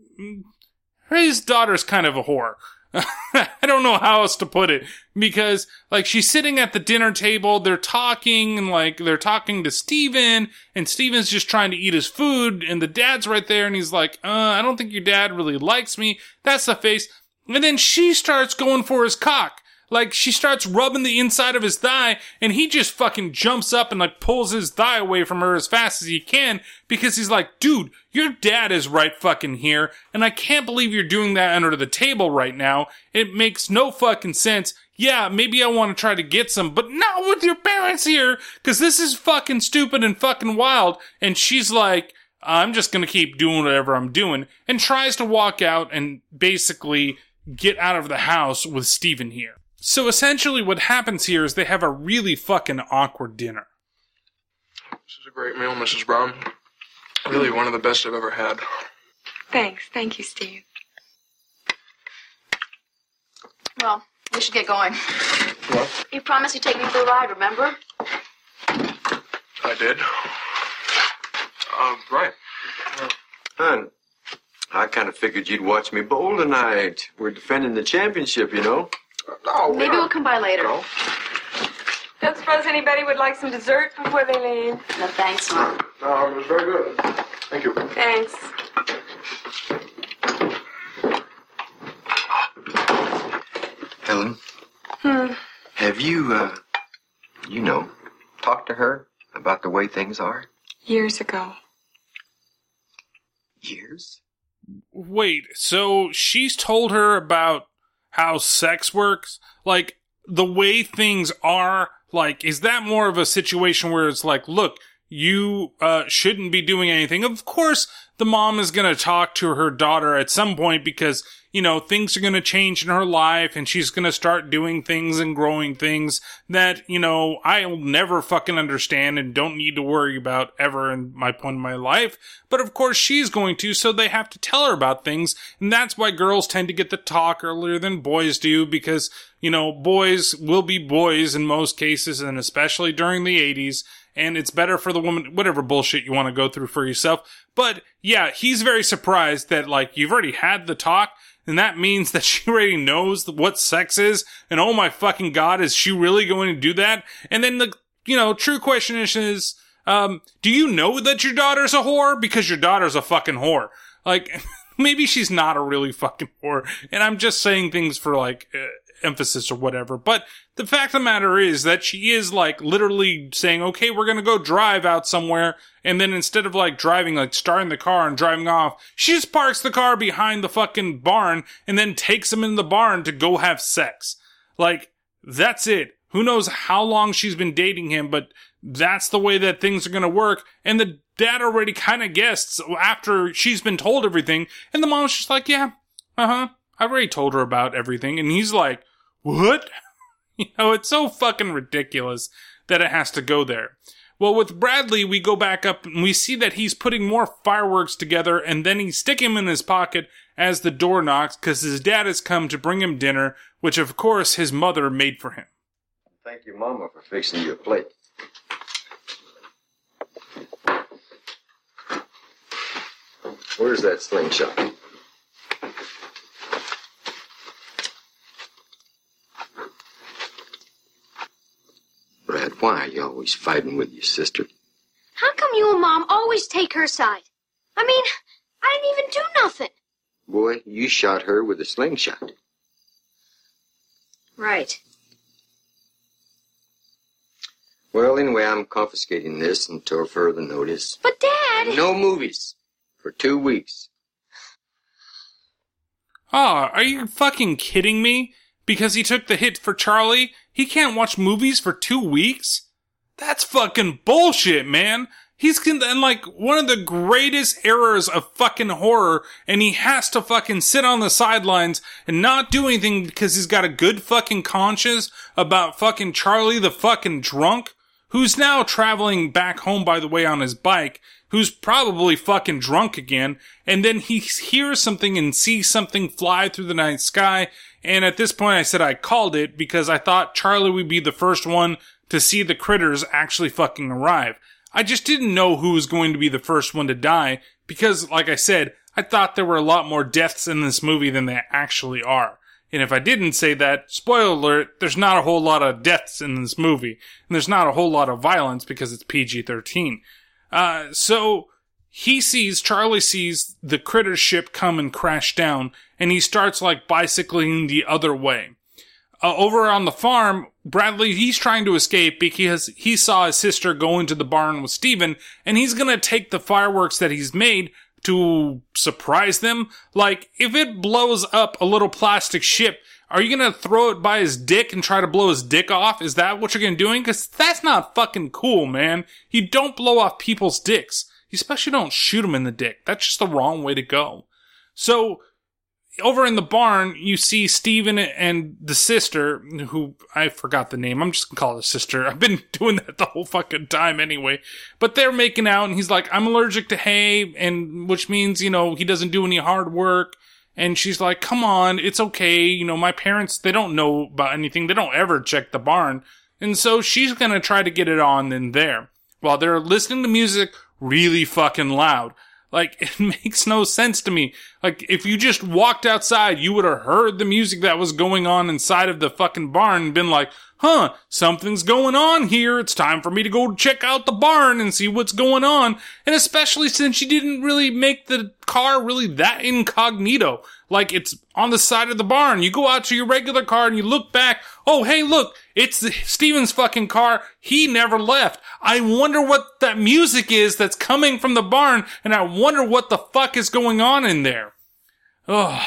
his daughter's kind of a whore. I don't know how else to put it because like she's sitting at the dinner table, they're talking and like they're talking to Steven and Steven's just trying to eat his food and the dad's right there and he's like, uh, I don't think your dad really likes me. That's the face. And then she starts going for his cock. Like she starts rubbing the inside of his thigh and he just fucking jumps up and like pulls his thigh away from her as fast as he can because he's like, dude, your dad is right fucking here and I can't believe you're doing that under the table right now. It makes no fucking sense. Yeah, maybe I want to try to get some, but not with your parents here because this is fucking stupid and fucking wild. And she's like, I'm just gonna keep doing whatever I'm doing and tries to walk out and basically get out of the house with Steven here. So essentially what happens here is they have a really fucking awkward dinner. This is a great meal, Mrs. Brown. Really one of the best I've ever had. Thanks. Thank you, Steve. Well, we should get going. What? You promised you'd take me for a ride, remember? I did. Uh, right. Hun, I kind of figured you'd watch me bowl tonight. We're defending the championship, you know. No, Maybe we'll come by later. No, Don't suppose anybody would like some dessert before they leave? No, thanks, Mark. No, it was very good. Thank you. Thanks. Helen, Hmm. have you, uh, you know, talked to her about the way things are? Years ago. Years? Wait, so she's told her about how sex works? Like, the way things are, like, is that more of a situation where it's like, look, you, uh, shouldn't be doing anything? Of course, the mom is gonna talk to her daughter at some point because, you know, things are gonna change in her life and she's gonna start doing things and growing things that, you know, I'll never fucking understand and don't need to worry about ever in my point in my life. But of course she's going to, so they have to tell her about things. And that's why girls tend to get the talk earlier than boys do because, you know, boys will be boys in most cases and especially during the 80s. And it's better for the woman, whatever bullshit you want to go through for yourself. But yeah, he's very surprised that like you've already had the talk and that means that she already knows what sex is. And oh my fucking god, is she really going to do that? And then the, you know, true question is, um, do you know that your daughter's a whore? Because your daughter's a fucking whore. Like, maybe she's not a really fucking whore, and I'm just saying things for like uh, emphasis or whatever. But the fact of the matter is that she is like literally saying, okay, we're gonna go drive out somewhere. And then instead of like driving, like starting the car and driving off, she just parks the car behind the fucking barn and then takes him in the barn to go have sex. Like, that's it. Who knows how long she's been dating him, but that's the way that things are gonna work. And the dad already kind of guessed after she's been told everything. And the mom's just like, yeah, uh huh. I've already told her about everything. And he's like, what? You know, it's so fucking ridiculous that it has to go there. Well, with Bradley, we go back up and we see that he's putting more fireworks together and then he stick him in his pocket as the door knocks because his dad has come to bring him dinner, which of course his mother made for him. Thank you, mama for fixing you a plate. Where's that slingshot? Brad, why are you always fighting with your sister? How come you and Mom always take her side? I mean, I didn't even do nothing. Boy, you shot her with a slingshot. Right. Well, anyway, I'm confiscating this until further notice. But, Dad. No movies for two weeks. Ah, are you fucking kidding me? Because he took the hit for Charlie, he can't watch movies for two weeks? That's fucking bullshit, man. He's in like one of the greatest eras of fucking horror, and he has to fucking sit on the sidelines and not do anything because he's got a good fucking conscience about fucking Charlie the fucking drunk, who's now traveling back home, by the way, on his bike, who's probably fucking drunk again, and then he hears something and sees something fly through the night sky, and at this point I said I called it because I thought Charlie would be the first one to see the critters actually fucking arrive. I just didn't know who was going to be the first one to die because, like I said, I thought there were a lot more deaths in this movie than there actually are. And if I didn't say that, spoiler alert, there's not a whole lot of deaths in this movie. And there's not a whole lot of violence because it's PG-13. Uh, so, he sees, Charlie sees the critter ship come and crash down, and he starts like bicycling the other way. Uh, over on the farm, Bradley, he's trying to escape because he saw his sister go into the barn with Steven, and he's gonna take the fireworks that he's made to surprise them. Like, if it blows up a little plastic ship, are you gonna throw it by his dick and try to blow his dick off? Is that what you're gonna doing? Cause that's not fucking cool, man. You don't blow off people's dicks. You especially don't shoot him in the dick. That's just the wrong way to go. So, over in the barn, you see Steven and the sister, who I forgot the name. I'm just gonna call her sister. I've been doing that the whole fucking time anyway. But they're making out, and he's like, I'm allergic to hay, and which means, you know, he doesn't do any hard work. And she's like, come on, it's okay. You know, my parents, they don't know about anything. They don't ever check the barn. And so she's gonna try to get it on in there while they're listening to music really fucking loud. Like, it makes no sense to me. Like, if you just walked outside, you would have heard the music that was going on inside of the fucking barn and been like, huh, something's going on here. It's time for me to go check out the barn and see what's going on. And especially since you didn't really make the car really that incognito. Like, it's on the side of the barn. You go out to your regular car and you look back. Oh, hey, look, it's Steven's fucking car. He never left. I wonder what that music is that's coming from the barn, and I wonder what the fuck is going on in there. Ugh.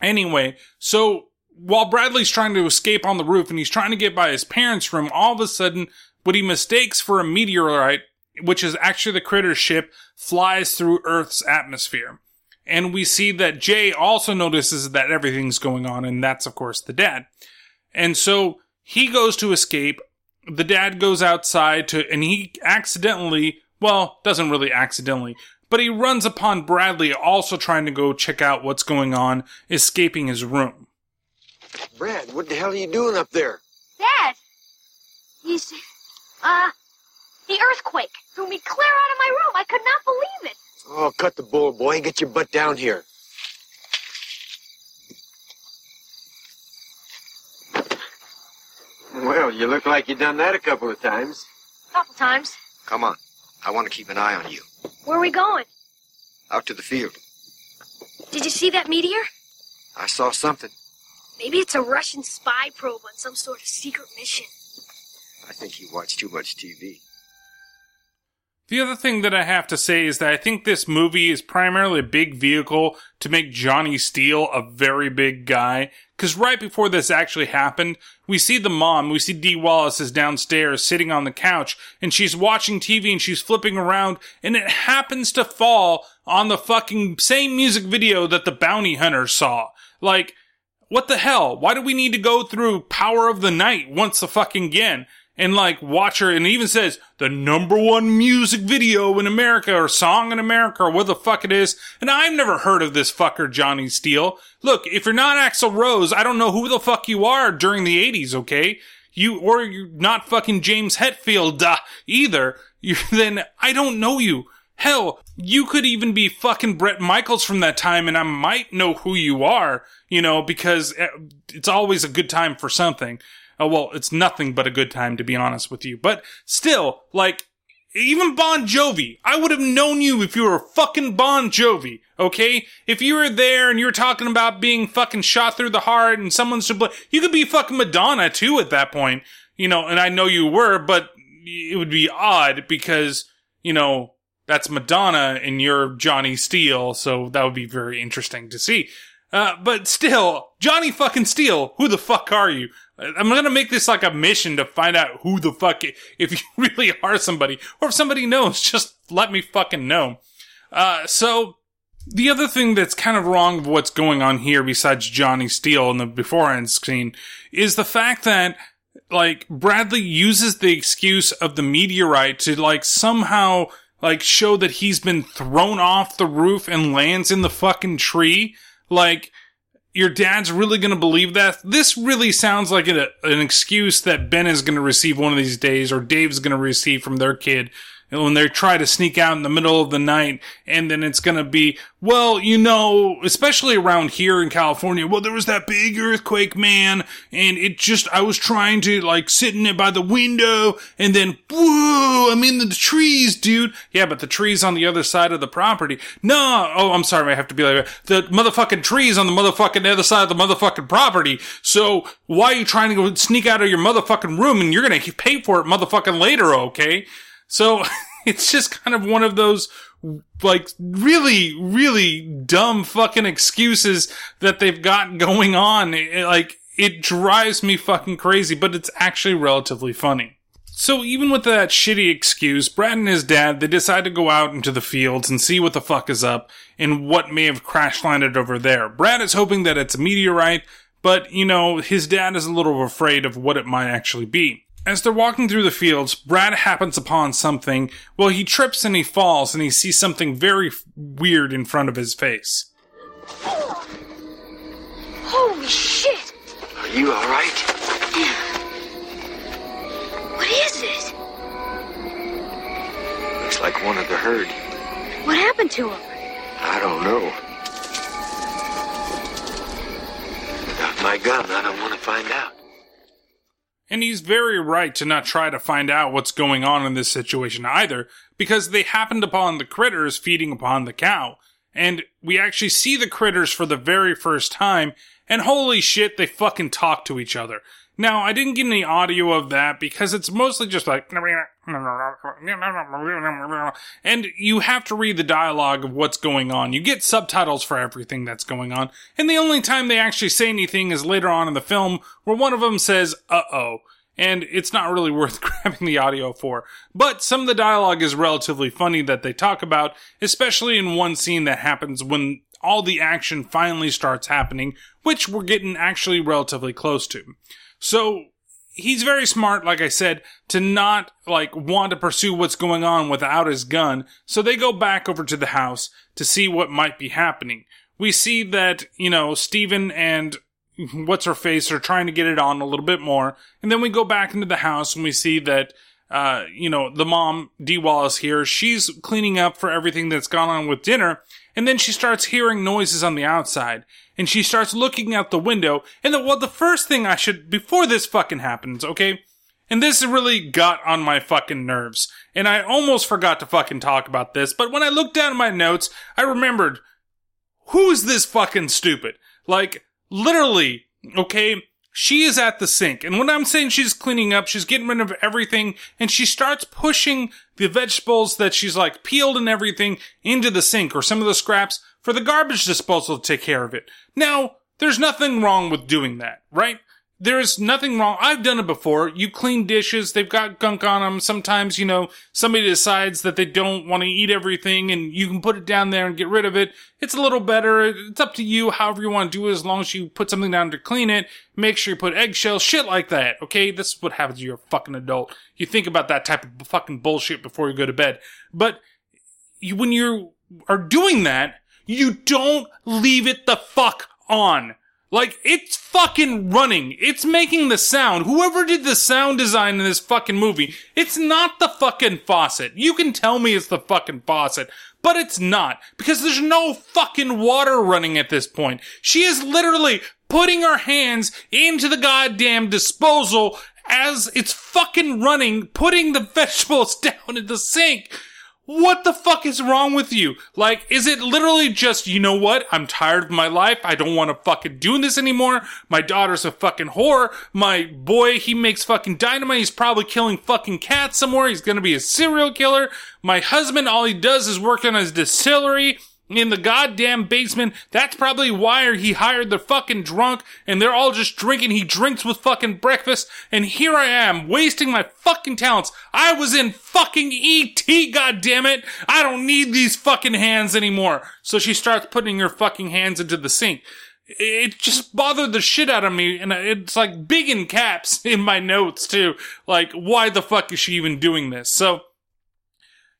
Anyway, so while Bradley's trying to escape on the roof and he's trying to get by his parents' room, all of a sudden, what he mistakes for a meteorite, which is actually the critter ship, flies through Earth's atmosphere. And we see that Jay also notices that everything's going on, and that's, of course, the dad. And so he goes to escape. The dad goes outside to, and he accidentally, well, doesn't really accidentally, but he runs upon Bradley also trying to go check out what's going on, escaping his room. Brad, what the hell are you doing up there? Dad! He's, uh, the earthquake threw me clear out of my room. I could not believe it. Oh, cut the bull, boy, and get your butt down here. Well, you look like you've done that a couple of times. Couple times. Come on. I want to keep an eye on you. Where are we going? Out to the field. Did you see that meteor? I saw something. Maybe it's a Russian spy probe on some sort of secret mission. I think you watch too much TV. The other thing that I have to say is that I think this movie is primarily a big vehicle to make Johnny Steele a very big guy. Cause right before this actually happened, we see the mom, we see Dee Wallace is downstairs sitting on the couch and she's watching TV and she's flipping around and it happens to fall on the fucking same music video that the bounty hunter saw. Like, what the hell? Why do we need to go through Power of the Night once a fucking again? And like watch her and even says the number one music video in America or song in America or what the fuck it is. And I've never heard of this fucker Johnny Steele. Look, if you're not Axl Rose, I don't know who the fuck you are during the 80s, okay? You, or you're not fucking James Hetfield, uh, either. You, then I don't know you. Hell, you could even be fucking Bret Michaels from that time and I might know who you are, you know, because eh, it's always a good time for something. Oh, well, it's nothing but a good time to be honest with you. But still, like, even Bon Jovi, I would have known you if you were fucking Bon Jovi, okay? If you were there and you were talking about being fucking shot through the heart and someone's to blame, you could be fucking Madonna too at that point, you know, and I know you were, but it would be odd because, you know, that's Madonna and you're Johnny Steele, so that would be very interesting to see. Uh, but still, Johnny fucking Steele, who the fuck are you? I'm gonna make this like a mission to find out who the fuck, if you really are somebody, or if somebody knows, just let me fucking know. Uh, so, the other thing that's kind of wrong with what's going on here, besides Johnny Steele in the beforehand scene, is the fact that, like, Bradley uses the excuse of the meteorite to, like, somehow, like, show that he's been thrown off the roof and lands in the fucking tree. Like, your dad's really going to believe that? This really sounds like an, an excuse that Ben is going to receive one of these days, or Dave's going to receive from their kid when they try to sneak out in the middle of the night and then it's going to be, well, you know, especially around here in California, well, there was that big earthquake, man, and it just, I was trying to like sit in it by the window and then, whoa, I'm in the trees, dude. Yeah, but the trees on the other side of the property. No, oh, I'm sorry, I have to be like, the motherfucking trees on the motherfucking other side of the motherfucking property. So why are you trying to go sneak out of your motherfucking room and you're going to pay for it motherfucking later, okay? So it's just kind of one of those like really, really dumb fucking excuses that they've got going on. Like it drives me fucking crazy, but it's actually relatively funny. So even with that shitty excuse, Brad and his dad, they decide to go out into the fields and see what the fuck is up and what may have crash landed over there. Brad is hoping that it's a meteorite, but you know, his dad is a little afraid of what it might actually be. As they're walking through the fields, Brad happens upon something. Well, he trips and he falls and he sees something very f- weird in front of his face. Holy shit! Are you alright? Yeah. What is it? Looks like one of the herd. What happened to him? I don't know. Without my gun, I don't want to find out. And he's very right to not try to find out what's going on in this situation either, because they happened upon the critters feeding upon the cow. And we actually see the critters for the very first time, and holy shit, they fucking talk to each other. Now, I didn't get any audio of that because it's mostly just like, and you have to read the dialogue of what's going on. You get subtitles for everything that's going on, and the only time they actually say anything is later on in the film where one of them says, uh oh. And it's not really worth grabbing the audio for. But some of the dialogue is relatively funny that they talk about, especially in one scene that happens when all the action finally starts happening, which we're getting actually relatively close to. So he's very smart, like I said, to not like want to pursue what's going on without his gun. So they go back over to the house to see what might be happening. We see that, you know, Steven and what's her face are trying to get it on a little bit more. And then we go back into the house and we see that, uh, you know, the mom, Dee Wallace here, she's cleaning up for everything that's gone on with dinner. And then she starts hearing noises on the outside. And she starts looking out the window. And the, well, the first thing I should, before this fucking happens, okay? And this really got on my fucking nerves. And I almost forgot to fucking talk about this. But when I looked down at my notes, I remembered, who is this fucking stupid? Like, literally, okay, she is at the sink. And when I'm saying she's cleaning up, she's getting rid of everything and she starts pushing the vegetables that she's like peeled and everything into the sink or some of the scraps for the garbage disposal to take care of it. Now, there's nothing wrong with doing that, right? There's nothing wrong. I've done it before. You clean dishes, they've got gunk on them. Sometimes, you know, somebody decides that they don't want to eat everything and you can put it down there and get rid of it. It's a little better. It's up to you, however you want to do it, as long as you put something down to clean it. Make sure you put eggshells, shit like that, okay? This is what happens you're a fucking adult. You think about that type of fucking bullshit before you go to bed. But you, when you are doing that, you don't leave it the fuck on. Like, it's fucking running. It's making the sound. Whoever did the sound design in this fucking movie, it's not the fucking faucet. You can tell me it's the fucking faucet, but it's not. Because there's no fucking water running at this point. She is literally putting her hands into the goddamn disposal as it's fucking running, putting the vegetables down in the sink. What the fuck is wrong with you? Like, is it literally just, you know what? I'm tired of my life. I don't want to fucking do this anymore. My daughter's a fucking whore. My boy, he makes fucking dynamite. He's probably killing fucking cats somewhere. He's gonna be a serial killer. My husband, all he does is work on his distillery in the goddamn basement. That's probably why he hired the fucking drunk and they're all just drinking. He drinks with fucking breakfast and here I am wasting my fucking talents. I was in fucking ET, goddammit. I don't need these fucking hands anymore. So she starts putting her fucking hands into the sink. It just bothered the shit out of me and it's like big in caps in my notes too. Like, why the fuck is she even doing this? So,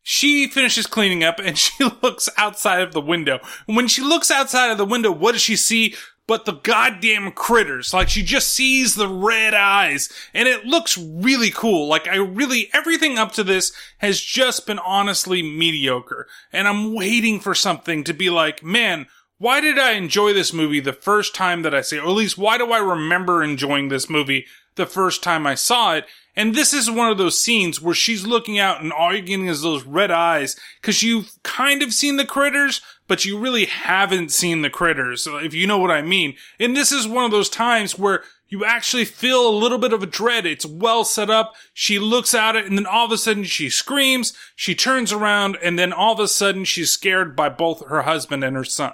she finishes cleaning up and she looks outside of the window. And when she looks outside of the window, what does she see? But the goddamn critters. Like she just sees the red eyes and it looks really cool. Like I really, everything up to this has just been honestly mediocre. And I'm waiting for something to be like, man, why did I enjoy this movie the first time that I see? Or at least why do I remember enjoying this movie the first time I saw it? And this is one of those scenes where she's looking out and all you're getting is those red eyes because you've kind of seen the critters, but you really haven't seen the critters, if you know what I mean. And this is one of those times where you actually feel a little bit of a dread. It's well set up. She looks at it and then all of a sudden she screams. She turns around and then all of a sudden she's scared by both her husband and her son.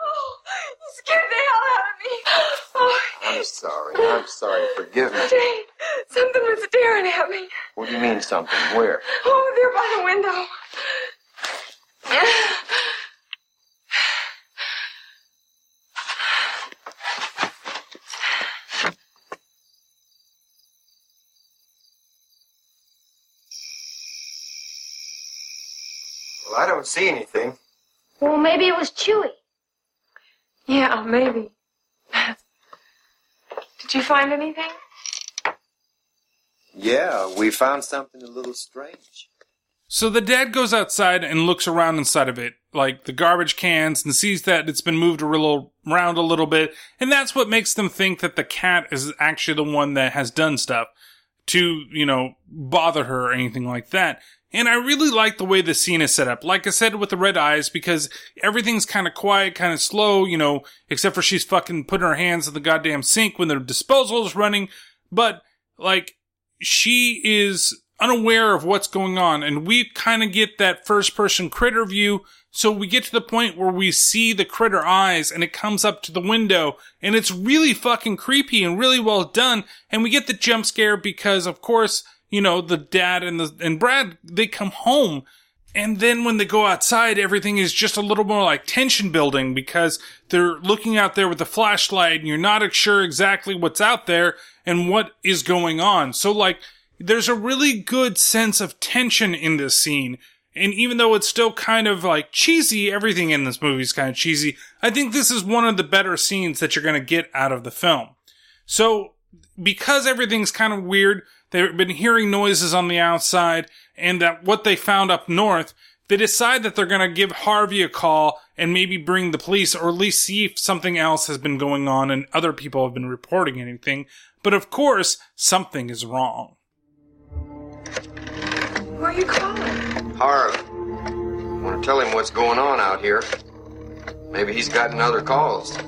Oh, you scared the hell out of me. Oh, I'm sorry. I'm sorry. Forgive me. Jane, something was staring at me. What do you mean something? Where? Over there by the window. Well, I don't see anything. Well, maybe it was Chewy. Yeah, maybe. Did you find anything? Yeah, we found something a little strange. So the dad goes outside and looks around inside of it, like the garbage cans, and sees that it's been moved a little around a little bit, and that's what makes them think that the cat is actually the one that has done stuff to, you know, bother her or anything like that. And I really like the way the scene is set up. Like I said with the red eyes, because everything's kind of quiet, kind of slow, you know, except for she's fucking putting her hands in the goddamn sink when the disposal is running. But, like, she is unaware of what's going on. And we kind of get that first person critter view. So we get to the point where we see the critter eyes and it comes up to the window and it's really fucking creepy and really well done. And we get the jump scare because of course, you know, the dad and the, and Brad, they come home. And then when they go outside, everything is just a little more like tension building because they're looking out there with the flashlight and you're not sure exactly what's out there and what is going on. So like, there's a really good sense of tension in this scene. And even though it's still kind of like cheesy, everything in this movie is kind of cheesy. I think this is one of the better scenes that you're going to get out of the film. So because everything's kind of weird, they've been hearing noises on the outside and that what they found up north, they decide that they're going to give Harvey a call and maybe bring the police or at least see if something else has been going on and other people have been reporting anything. But of course, something is wrong. Who are you calling? Harv, I want to tell him what's going on out here. Maybe he's gotten other calls.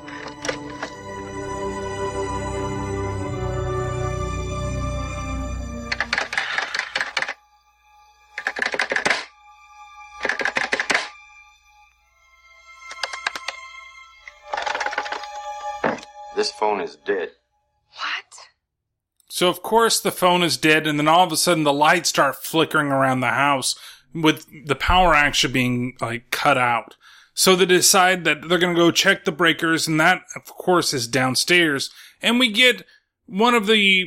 This phone is dead. What? So of course the phone is dead, and then all of a sudden the lights start flickering around the house with the power actually being like cut out. So they decide that they're gonna go check the breakers, and that of course is downstairs. And we get one of the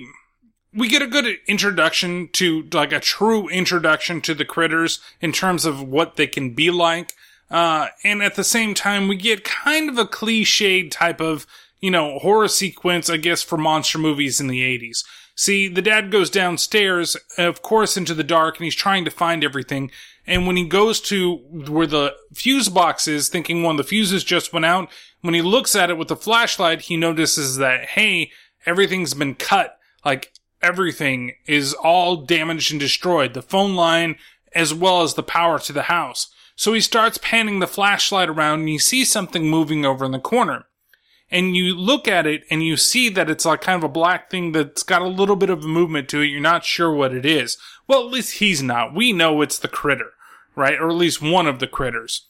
we get a good introduction to like a true introduction to the critters in terms of what they can be like. Uh, and at the same time, we get kind of a cliched type of, you know, horror sequence, I guess, for monster movies in the 80s. See, the dad goes downstairs, of course, into the dark, and he's trying to find everything. And when he goes to where the fuse box is, thinking one of the fuses just went out, when he looks at it with the flashlight, he notices that, hey, everything's been cut. Like, everything is all damaged and destroyed. The phone line, as well as the power to the house. So he starts panning the flashlight around and he sees something moving over in the corner. And you look at it and you see that it's like kind of a black thing that's got a little bit of movement to it. You're not sure what it is. Well, at least he's not. We know it's the critter, right? Or at least one of the critters.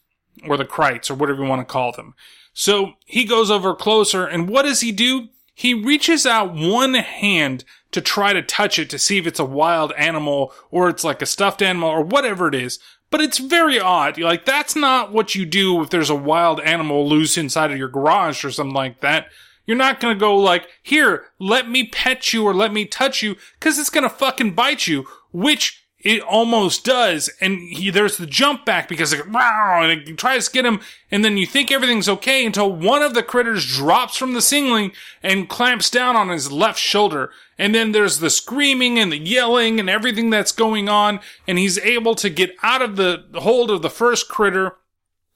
Or the krites, or whatever you want to call them. So he goes over closer and what does he do? He reaches out one hand to try to touch it to see if it's a wild animal or it's like a stuffed animal or whatever it is. But it's very odd. Like, that's not what you do if there's a wild animal loose inside of your garage or something like that. You're not gonna go like, here, let me pet you or let me touch you, cause it's gonna fucking bite you, which it almost does. And he, there's the jump back because it, and it tries to get him. And then you think everything's okay until one of the critters drops from the ceiling and clamps down on his left shoulder. And then there's the screaming and the yelling and everything that's going on. And he's able to get out of the hold of the first critter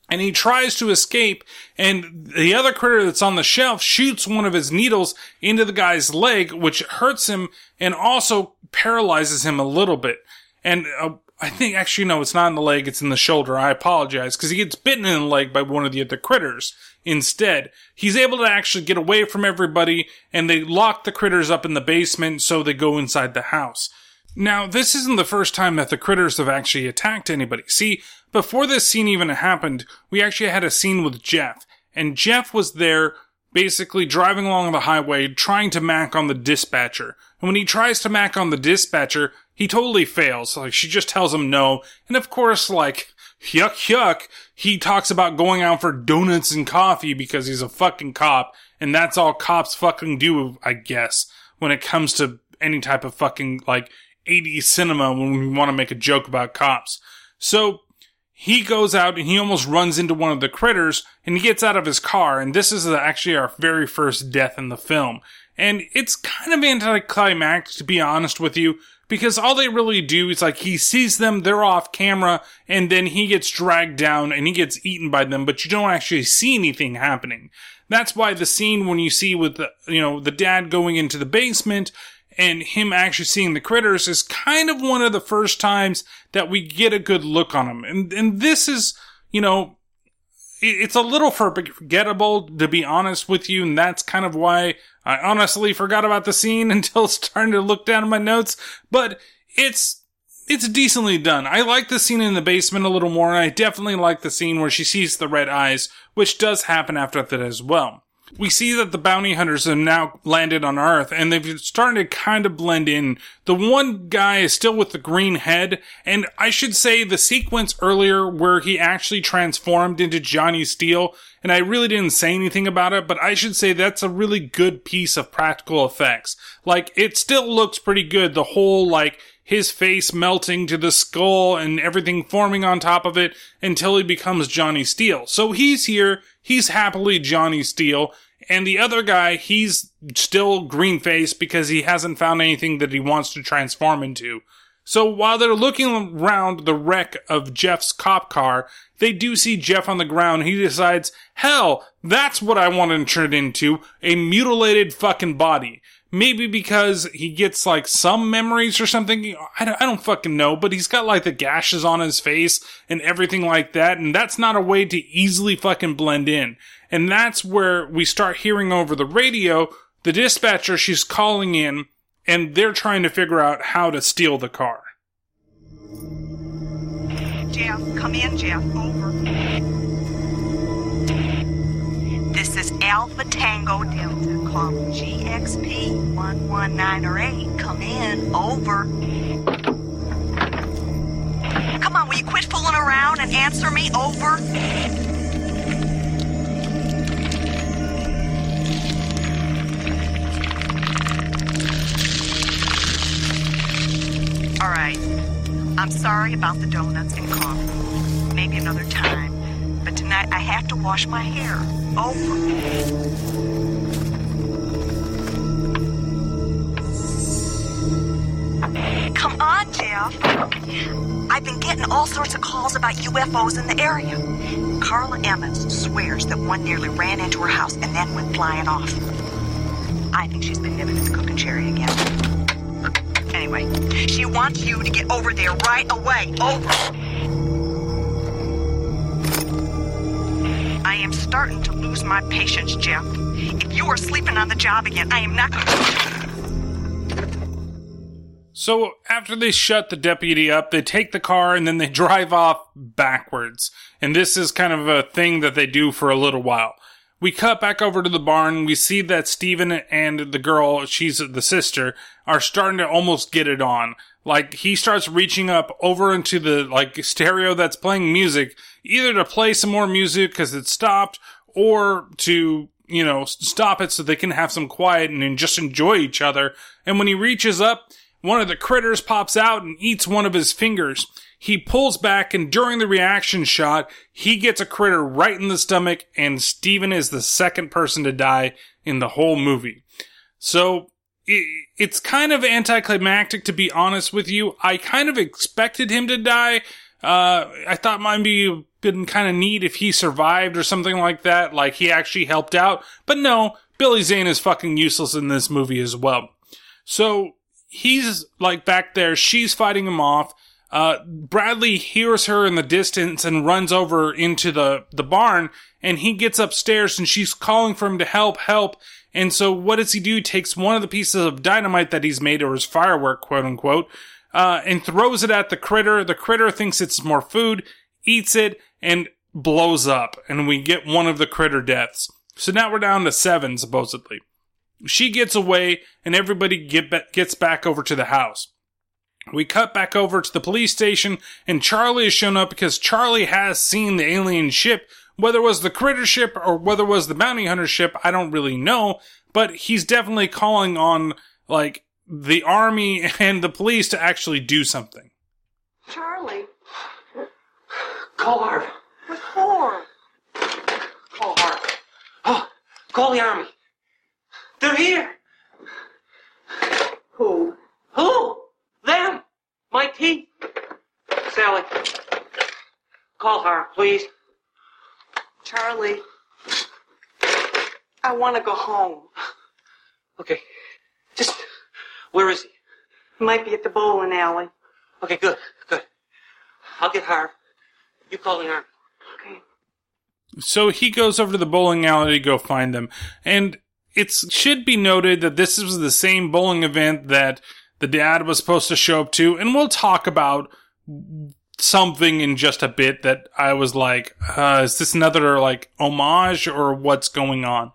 and he tries to escape and the other critter that's on the shelf shoots one of his needles into the guy's leg, which hurts him and also paralyzes him a little bit. And uh, I think actually no, it's not in the leg, it's in the shoulder. I apologize because he gets bitten in the leg by one of the other critters. Instead, he's able to actually get away from everybody and they lock the critters up in the basement so they go inside the house. Now, this isn't the first time that the critters have actually attacked anybody. See, before this scene even happened, we actually had a scene with Jeff, and Jeff was there basically driving along the highway trying to mac on the dispatcher. And when he tries to mac on the dispatcher, he totally fails. Like, she just tells him no. And of course, like, yuck yuck, he talks about going out for donuts and coffee because he's a fucking cop. And that's all cops fucking do, I guess, when it comes to any type of fucking, like, 80s cinema when we want to make a joke about cops. So, he goes out and he almost runs into one of the critters and he gets out of his car. And this is actually our very first death in the film. And it's kind of anticlimactic, to be honest with you, because all they really do is like he sees them, they're off camera, and then he gets dragged down and he gets eaten by them, but you don't actually see anything happening. That's why the scene when you see with the, you know, the dad going into the basement and him actually seeing the critters is kind of one of the first times that we get a good look on him. And, and this is, you know, it's a little forgettable to be honest with you, and that's kind of why I honestly forgot about the scene until starting to look down at my notes. But it's it's decently done. I like the scene in the basement a little more, and I definitely like the scene where she sees the red eyes, which does happen after that as well. We see that the bounty hunters have now landed on Earth and they've started to kind of blend in. The one guy is still with the green head, and I should say the sequence earlier where he actually transformed into Johnny Steele, and I really didn't say anything about it, but I should say that's a really good piece of practical effects. Like, it still looks pretty good. The whole, like, his face melting to the skull and everything forming on top of it until he becomes Johnny Steele. So he's here, he's happily Johnny Steele, and the other guy, he's still green face because he hasn't found anything that he wants to transform into. So while they're looking around the wreck of Jeff's cop car, they do see Jeff on the ground. He decides, hell, that's what I want to turn into a mutilated fucking body. Maybe because he gets like some memories or something. I don't, I don't fucking know, but he's got like the gashes on his face and everything like that. And that's not a way to easily fucking blend in. And that's where we start hearing over the radio the dispatcher she's calling in and they're trying to figure out how to steal the car. Jeff, come in, Jeff. Over. Is Alpha Tango Delta. Call GXP 11908. Come in. Over. Come on, will you quit fooling around and answer me? Over. All right. I'm sorry about the donuts and coffee. Maybe another time. But tonight I have to wash my hair. Over. Come on, Jeff. I've been getting all sorts of calls about UFOs in the area. Carla Emmons swears that one nearly ran into her house and then went flying off. I think she's been living in the cooking cherry again. Anyway, she wants you to get over there right away. Over. I am starting to lose my patience, Jeff. If you are sleeping on the job again, I am not going to. So after they shut the deputy up, they take the car and then they drive off backwards. And this is kind of a thing that they do for a little while. We cut back over to the barn. We see that Steven and the girl, she's the sister, are starting to almost get it on. Like he starts reaching up over into the like stereo that's playing music, either to play some more music because it stopped or to, you know, stop it so they can have some quiet and just enjoy each other. And when he reaches up, one of the critters pops out and eats one of his fingers. He pulls back and during the reaction shot, he gets a critter right in the stomach and Steven is the second person to die in the whole movie. So, it's kind of anticlimactic to be honest with you. I kind of expected him to die. Uh, I thought might be been kind of neat if he survived or something like that, like he actually helped out. But no, Billy Zane is fucking useless in this movie as well. So, he's like back there, she's fighting him off. Uh, Bradley hears her in the distance and runs over into the, the barn and he gets upstairs and she's calling for him to help, help. And so what does he do? He takes one of the pieces of dynamite that he's made or his firework, quote unquote, uh, and throws it at the critter. The critter thinks it's more food, eats it, and blows up. And we get one of the critter deaths. So now we're down to seven, supposedly. She gets away and everybody get ba- gets back over to the house. We cut back over to the police station and Charlie has shown up because Charlie has seen the alien ship. Whether it was the critter ship or whether it was the bounty hunter ship, I don't really know, but he's definitely calling on, like, the army and the police to actually do something. Charlie. Call Harv. What for? Call Harv. Oh, call the army. They're here. Who? Who? Them. My teeth. Sally. Call Harv, please. Charlie. I want to go home. Okay. Just, where is he? He might be at the bowling alley. Okay, good, good. I'll get Harv. You call the army. Okay. So he goes over to the bowling alley to go find them. And it should be noted that this was the same bowling event that the dad was supposed to show up to. And we'll talk about something in just a bit that I was like, uh, is this another like homage or what's going on?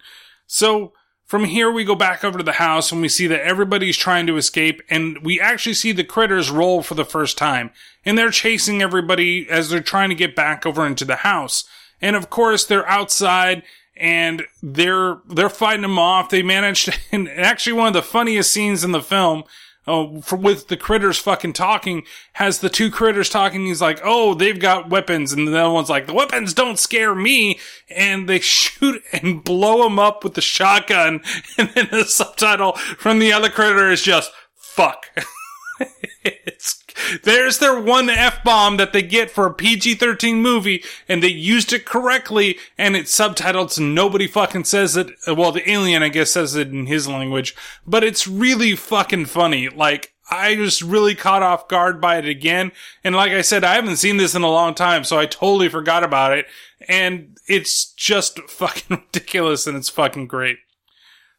So from here, we go back over to the house and we see that everybody's trying to escape and we actually see the critters roll for the first time and they're chasing everybody as they're trying to get back over into the house. And of course, they're outside and they're, they're fighting them off. They managed to, and actually one of the funniest scenes in the film uh, for, with the critters fucking talking, has the two critters talking. He's like, "Oh, they've got weapons," and the other one's like, "The weapons don't scare me." And they shoot and blow him up with the shotgun, and then the subtitle from the other critter is just "fuck." There's their one F bomb that they get for a PG 13 movie, and they used it correctly, and it's subtitled so nobody fucking says it. Well, the alien, I guess, says it in his language, but it's really fucking funny. Like, I was really caught off guard by it again. And like I said, I haven't seen this in a long time, so I totally forgot about it. And it's just fucking ridiculous and it's fucking great.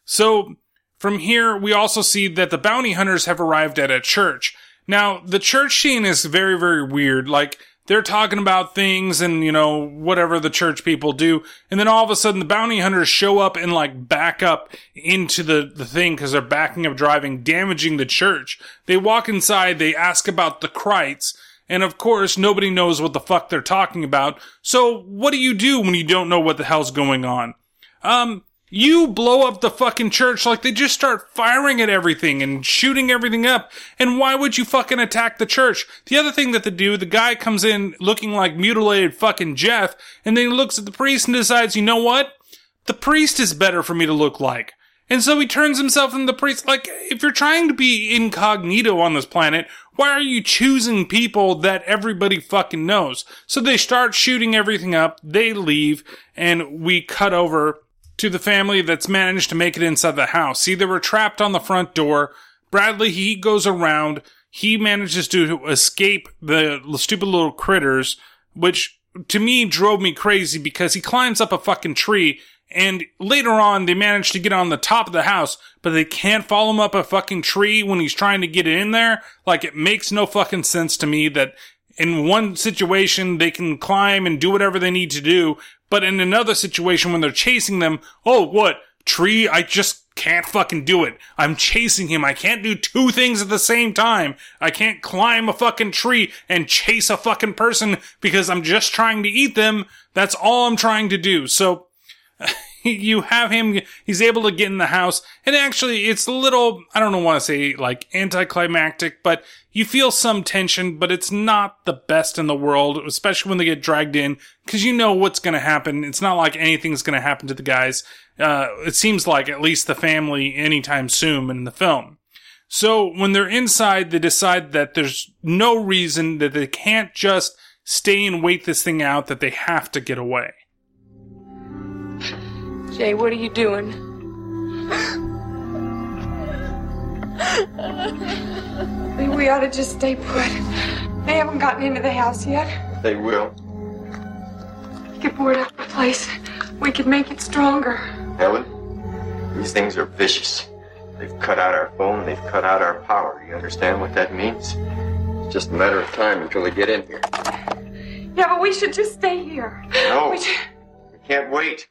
So, from here, we also see that the bounty hunters have arrived at a church. Now, the church scene is very, very weird. Like, they're talking about things and, you know, whatever the church people do. And then all of a sudden the bounty hunters show up and like back up into the, the thing because they're backing up driving, damaging the church. They walk inside, they ask about the Krites. And of course, nobody knows what the fuck they're talking about. So what do you do when you don't know what the hell's going on? Um, you blow up the fucking church like they just start firing at everything and shooting everything up. And why would you fucking attack the church? The other thing that they do, the guy comes in looking like mutilated fucking Jeff and then he looks at the priest and decides, you know what? The priest is better for me to look like. And so he turns himself into the priest. Like, if you're trying to be incognito on this planet, why are you choosing people that everybody fucking knows? So they start shooting everything up, they leave, and we cut over to the family that's managed to make it inside the house. See, they were trapped on the front door. Bradley, he goes around. He manages to escape the stupid little critters, which to me drove me crazy because he climbs up a fucking tree and later on they manage to get on the top of the house, but they can't follow him up a fucking tree when he's trying to get in there. Like it makes no fucking sense to me that in one situation they can climb and do whatever they need to do, but in another situation when they're chasing them, oh, what? Tree? I just can't fucking do it. I'm chasing him. I can't do two things at the same time. I can't climb a fucking tree and chase a fucking person because I'm just trying to eat them. That's all I'm trying to do. So, you have him, he's able to get in the house, and actually, it's a little, I don't want to say like anticlimactic, but you feel some tension, but it's not the best in the world, especially when they get dragged in, because you know what's going to happen. It's not like anything's going to happen to the guys. Uh, it seems like at least the family anytime soon in the film. So when they're inside, they decide that there's no reason that they can't just stay and wait this thing out, that they have to get away. Jay, what are you doing? We ought to just stay put. They haven't gotten into the house yet. They will. We could board up the place. We could make it stronger. Helen, these things are vicious. They've cut out our phone, they've cut out our power. You understand what that means? It's just a matter of time until they get in here. Yeah, but we should just stay here. No. We should... We can't wait.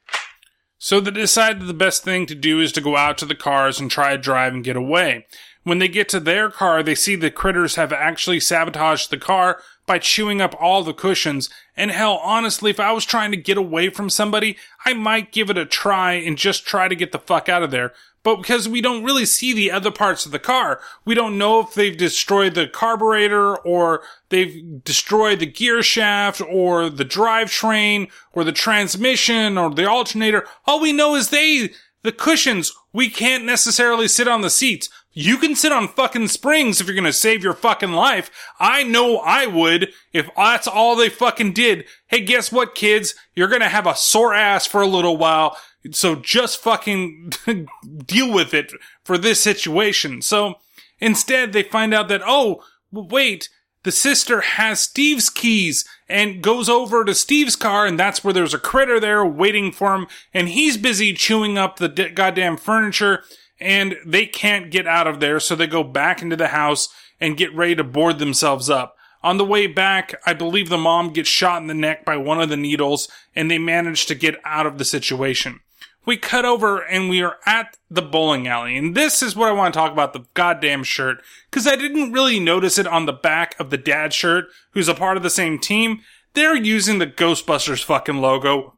So they decide that the best thing to do is to go out to the cars and try to drive and get away. When they get to their car, they see the critters have actually sabotaged the car by chewing up all the cushions. And hell, honestly, if I was trying to get away from somebody, I might give it a try and just try to get the fuck out of there. But because we don't really see the other parts of the car, we don't know if they've destroyed the carburetor or they've destroyed the gear shaft or the drivetrain or the transmission or the alternator. All we know is they, the cushions, we can't necessarily sit on the seats. You can sit on fucking springs if you're gonna save your fucking life. I know I would if that's all they fucking did. Hey, guess what, kids? You're gonna have a sore ass for a little while. So just fucking deal with it for this situation. So instead they find out that, oh, wait, the sister has Steve's keys and goes over to Steve's car and that's where there's a critter there waiting for him and he's busy chewing up the d- goddamn furniture and they can't get out of there so they go back into the house and get ready to board themselves up. On the way back, I believe the mom gets shot in the neck by one of the needles and they manage to get out of the situation we cut over and we are at the bowling alley. And this is what I want to talk about the goddamn shirt. Cause I didn't really notice it on the back of the dad shirt, who's a part of the same team. They're using the Ghostbusters fucking logo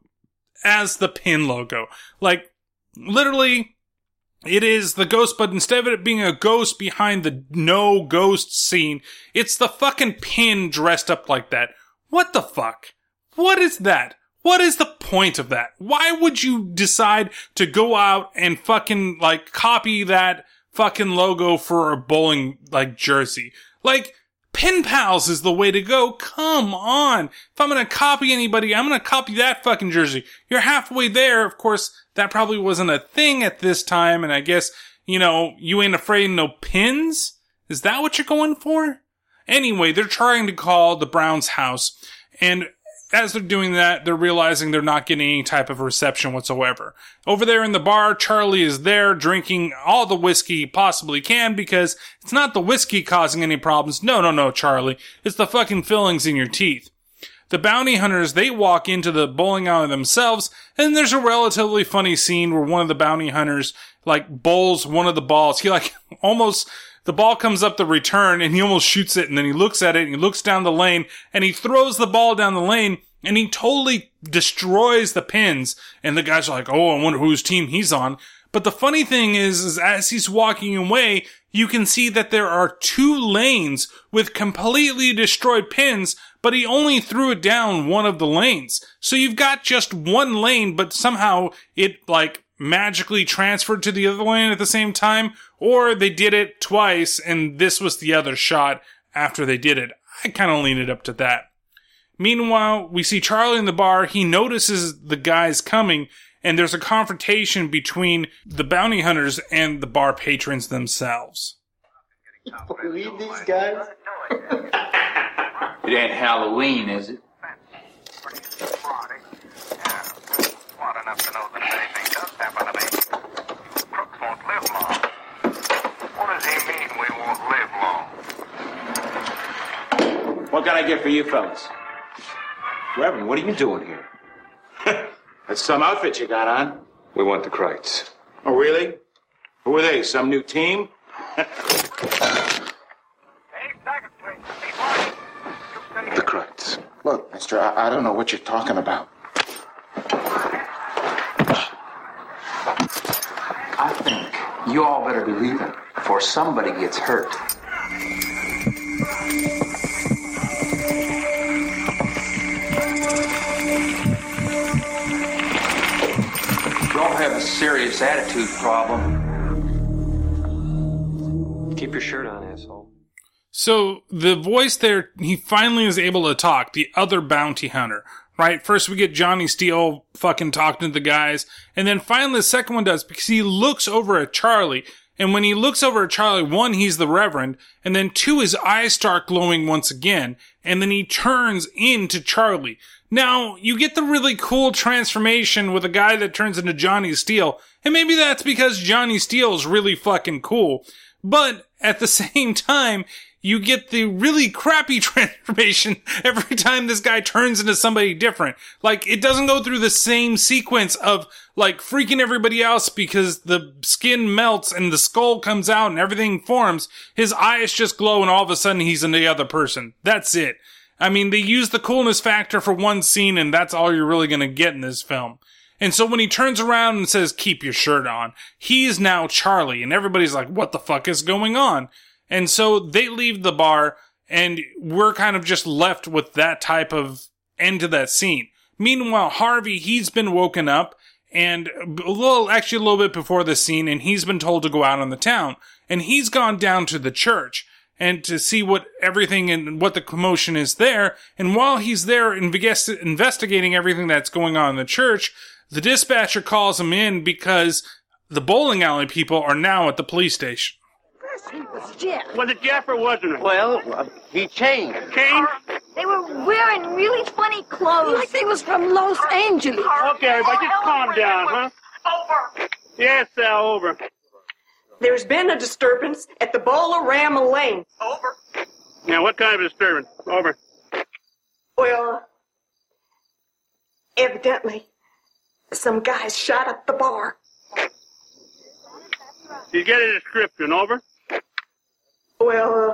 as the pin logo. Like, literally, it is the ghost, but instead of it being a ghost behind the no ghost scene, it's the fucking pin dressed up like that. What the fuck? What is that? What is the point of that? Why would you decide to go out and fucking like copy that fucking logo for a bowling like jersey? Like Pen pals is the way to go. Come on. If I'm gonna copy anybody, I'm gonna copy that fucking jersey. You're halfway there. Of course, that probably wasn't a thing at this time, and I guess, you know, you ain't afraid no pins? Is that what you're going for? Anyway, they're trying to call the Browns house, and as they're doing that, they're realizing they're not getting any type of reception whatsoever. Over there in the bar, Charlie is there drinking all the whiskey he possibly can because it's not the whiskey causing any problems. No, no, no, Charlie. It's the fucking fillings in your teeth. The bounty hunters, they walk into the bowling alley themselves, and there's a relatively funny scene where one of the bounty hunters, like, bowls one of the balls. He, like, almost, the ball comes up the return, and he almost shoots it, and then he looks at it, and he looks down the lane, and he throws the ball down the lane, and he totally destroys the pins, and the guys are like, oh, I wonder whose team he's on. But the funny thing is, is as he's walking away, you can see that there are two lanes with completely destroyed pins, but he only threw it down one of the lanes. So you've got just one lane, but somehow it like magically transferred to the other lane at the same time, or they did it twice and this was the other shot after they did it. I kind of lean it up to that. Meanwhile, we see Charlie in the bar. He notices the guys coming and there's a confrontation between the bounty hunters and the bar patrons themselves. Believe these guys? it ain't Halloween, is it? Smart enough to know that if anything does happen to me, Crooks won't live long. What does he mean we won't live long? What can I get for you fellas? Reverend, what are you doing here? That's some outfit you got on. We want the Krites. Oh, really? Who are they? Some new team? The Krites. Look, mister, I, I don't know what you're talking about. I think you all better be leaving before somebody gets hurt. You all have a serious attitude problem. Keep your shirt on, asshole. So the voice there, he finally is able to talk, the other bounty hunter, right? First we get Johnny Steele fucking talking to the guys, and then finally the second one does because he looks over at Charlie, and when he looks over at Charlie, one, he's the Reverend, and then two, his eyes start glowing once again, and then he turns into Charlie. Now, you get the really cool transformation with a guy that turns into Johnny Steele, and maybe that's because Johnny Steele's really fucking cool, but at the same time, you get the really crappy transformation every time this guy turns into somebody different. Like, it doesn't go through the same sequence of, like, freaking everybody else because the skin melts and the skull comes out and everything forms. His eyes just glow and all of a sudden he's the other person. That's it. I mean, they use the coolness factor for one scene and that's all you're really gonna get in this film. And so when he turns around and says, keep your shirt on, he is now Charlie and everybody's like, what the fuck is going on? And so they leave the bar and we're kind of just left with that type of end to that scene. Meanwhile, Harvey, he's been woken up and a little, actually a little bit before the scene and he's been told to go out on the town and he's gone down to the church and to see what everything and what the commotion is there. And while he's there invest- investigating everything that's going on in the church, the dispatcher calls him in because the bowling alley people are now at the police station. Jeff. Was it Jeff or wasn't it? Well, uh, he changed. Changed? They were wearing really funny clothes. Like they was from Los Angeles. Okay, everybody, just calm down, huh? Over. Yes, Sal, over. There's been a disturbance at the Bolorama Lane. Over. Now, what kind of disturbance? Over. Well, evidently, some guys shot up the bar. You get a description, over? Well, uh,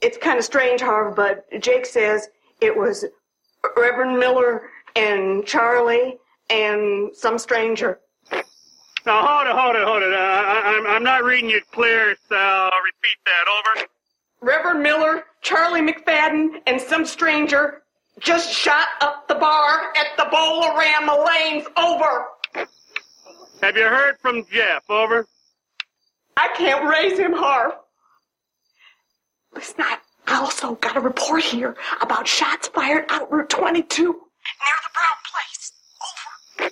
it's kind of strange, Harv, but Jake says it was Reverend Miller and Charlie and some stranger. Now, hold it, hold it, hold it. Uh, I, I'm, I'm not reading you clear, Sal. Repeat that, over. Reverend Miller, Charlie McFadden, and some stranger just shot up the bar at the Bolorama Lanes. Over. Have you heard from Jeff, over? I can't raise him, Harv. Listen, I I also got a report here about shots fired out Route 22 near the Brown place. Over.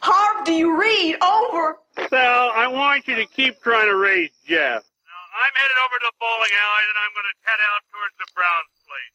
Harv, do you read? Over. Sal, I want you to keep trying to raise Jeff. Now, I'm headed over to the bowling alley, and I'm going to head out towards the Browns place.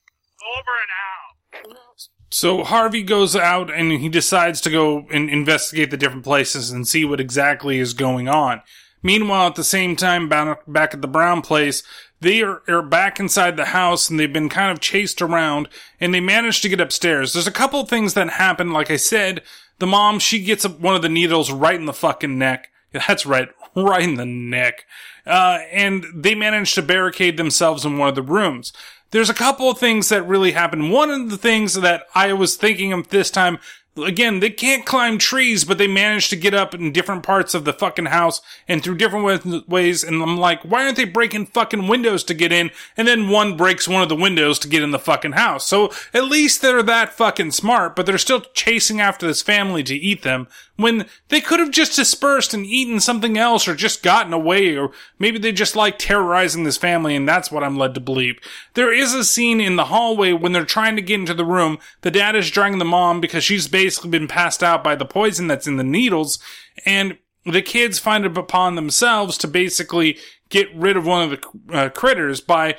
Over and out. So Harvey goes out and he decides to go and investigate the different places and see what exactly is going on. Meanwhile, at the same time, back at the Brown place, they are, are back inside the house and they've been kind of chased around and they manage to get upstairs. There's a couple of things that happen. Like I said, the mom, she gets one of the needles right in the fucking neck. That's right, right in the neck. Uh, and they manage to barricade themselves in one of the rooms. There's a couple of things that really happen. One of the things that I was thinking of this time, again, they can't climb trees, but they manage to get up in different parts of the fucking house and through different ways. And I'm like, why aren't they breaking fucking windows to get in? And then one breaks one of the windows to get in the fucking house. So at least they're that fucking smart, but they're still chasing after this family to eat them when they could have just dispersed and eaten something else or just gotten away or maybe they just like terrorizing this family and that's what I'm led to believe. There is a scene in the hallway when they're trying to get into the room. The dad is dragging the mom because she's basically been passed out by the poison that's in the needles and the kids find it upon themselves to basically get rid of one of the uh, critters by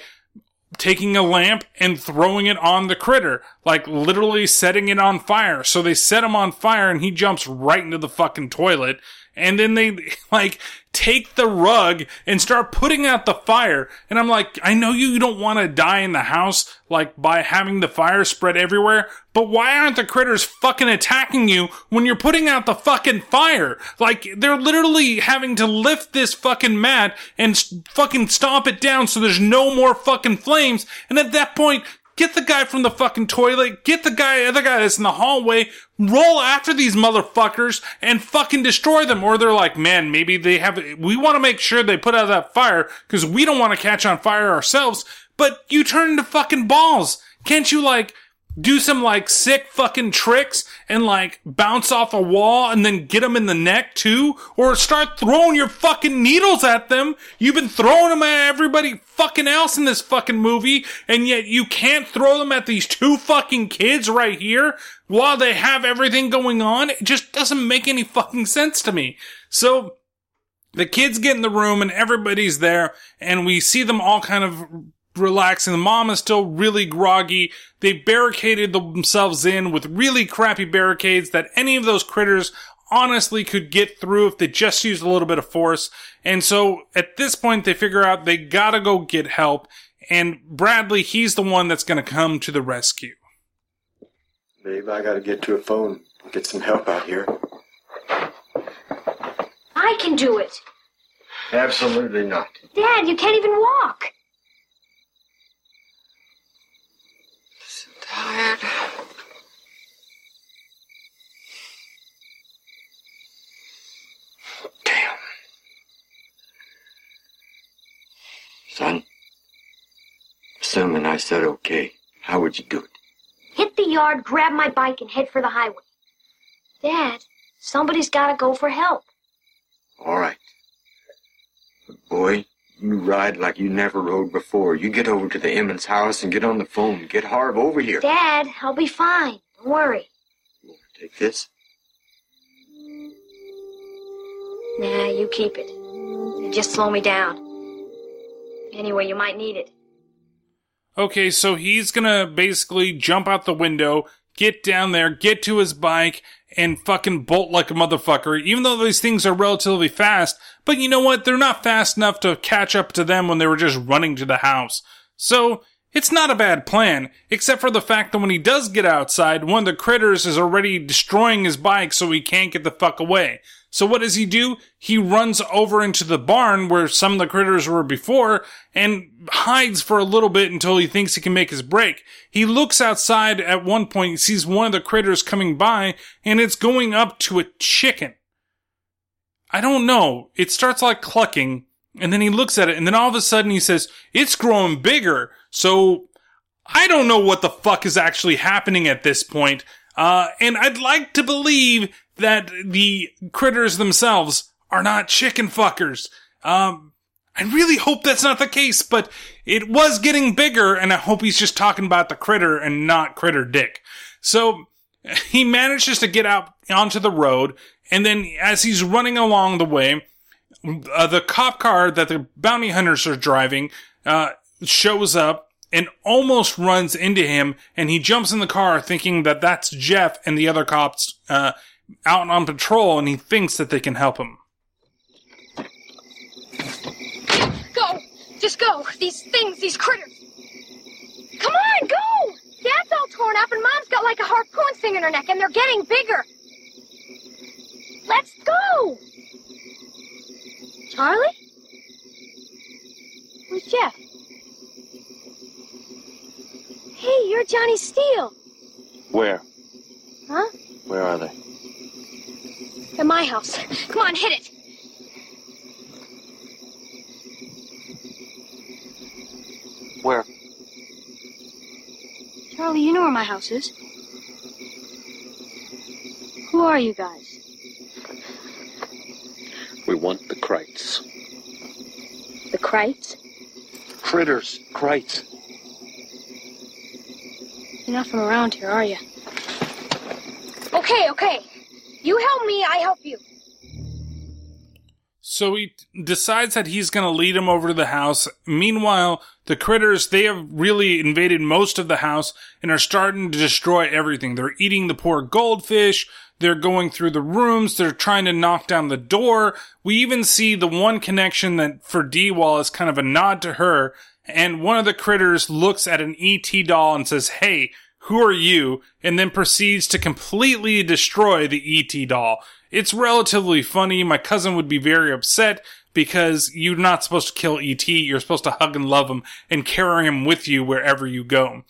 taking a lamp and throwing it on the critter, like literally setting it on fire. So they set him on fire and he jumps right into the fucking toilet. And then they like take the rug and start putting out the fire. And I'm like, I know you don't want to die in the house, like by having the fire spread everywhere, but why aren't the critters fucking attacking you when you're putting out the fucking fire? Like, they're literally having to lift this fucking mat and fucking stomp it down so there's no more fucking flames. And at that point, Get the guy from the fucking toilet. Get the guy, other guy that's in the hallway. Roll after these motherfuckers and fucking destroy them. Or they're like, man, maybe they have, we want to make sure they put out that fire because we don't want to catch on fire ourselves. But you turn into fucking balls. Can't you like, do some like sick fucking tricks and like bounce off a wall and then get them in the neck too? Or start throwing your fucking needles at them. You've been throwing them at everybody fucking else in this fucking movie and yet you can't throw them at these two fucking kids right here while they have everything going on. It just doesn't make any fucking sense to me. So, the kids get in the room and everybody's there and we see them all kind of relaxing. The mom is still really groggy. They barricaded themselves in with really crappy barricades that any of those critters honestly could get through if they just used a little bit of force. And so at this point, they figure out they gotta go get help. And Bradley, he's the one that's gonna come to the rescue. Babe, I gotta get to a phone and get some help out here. I can do it. Absolutely not. Dad, you can't even walk. Tired. Son, assuming I said okay, how would you do it? Hit the yard, grab my bike, and head for the highway. Dad, somebody's gotta go for help. All right. But boy, you ride like you never rode before. You get over to the Emmons house and get on the phone. Get Harv over here. Dad, I'll be fine. Don't worry. Take this. Nah, you keep it. It'll just slow me down. Anyway, you might need it. Okay, so he's gonna basically jump out the window, get down there, get to his bike, and fucking bolt like a motherfucker, even though these things are relatively fast. But you know what? They're not fast enough to catch up to them when they were just running to the house. So, it's not a bad plan, except for the fact that when he does get outside, one of the critters is already destroying his bike so he can't get the fuck away. So what does he do? He runs over into the barn where some of the critters were before and hides for a little bit until he thinks he can make his break. He looks outside at one point, he sees one of the critters coming by and it's going up to a chicken. I don't know. It starts like clucking and then he looks at it and then all of a sudden he says, it's growing bigger. So I don't know what the fuck is actually happening at this point. Uh, and I'd like to believe that the critters themselves are not chicken fuckers. Um, I really hope that's not the case, but it was getting bigger, and I hope he's just talking about the critter and not Critter Dick. So he manages to get out onto the road, and then as he's running along the way, uh, the cop car that the bounty hunters are driving uh, shows up and almost runs into him, and he jumps in the car thinking that that's Jeff and the other cops uh, out on patrol, and he thinks that they can help him. Go! Just go! These things, these critters! Come on, go! Dad's all torn up and Mom's got like a harpoon thing in her neck and they're getting bigger. Let's go! Charlie? Where's Jeff? Hey, you're Johnny Steele. Where? Huh? Where are they? At my house. Come on, hit it. Where? Charlie, you know where my house is. Who are you guys? We want the Krites. The Krites? Critters. Krites. You're not from around here, are you? Okay, okay. You help me, I help you. So he decides that he's going to lead him over to the house. Meanwhile, the critters, they have really invaded most of the house and are starting to destroy everything. They're eating the poor goldfish. They're going through the rooms. They're trying to knock down the door. We even see the one connection that for D-Wall is kind of a nod to her. And one of the critters looks at an ET doll and says, Hey, who are you? And then proceeds to completely destroy the ET doll. It's relatively funny. My cousin would be very upset because you're not supposed to kill ET. You're supposed to hug and love him and carry him with you wherever you go.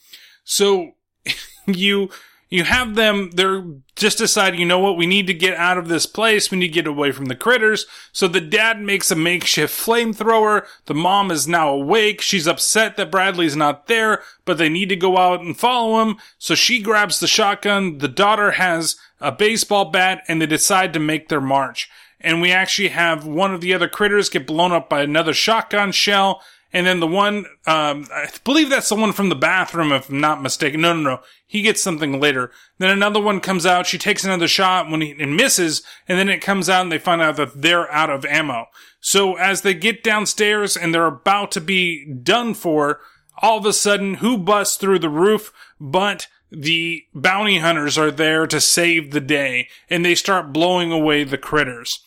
So you you have them they're just deciding you know what we need to get out of this place we need to get away from the critters. So the dad makes a makeshift flamethrower. The mom is now awake. She's upset that bradley's not there but they need to go out and follow him. So she grabs the shotgun. The daughter has a baseball bat and they decide to make their march. And we actually have one of the other critters get blown up by another shotgun shell and then the one, um, I believe that's the one from the bathroom, if I'm not mistaken. No, no, no. He gets something later. Then another one comes out. She takes another shot when he and misses, and then it comes out and they find out that they're out of ammo. So as they get downstairs and they're about to be done for, all of a sudden, who busts through the roof? But the bounty hunters are there to save the day, and they start blowing away the critters.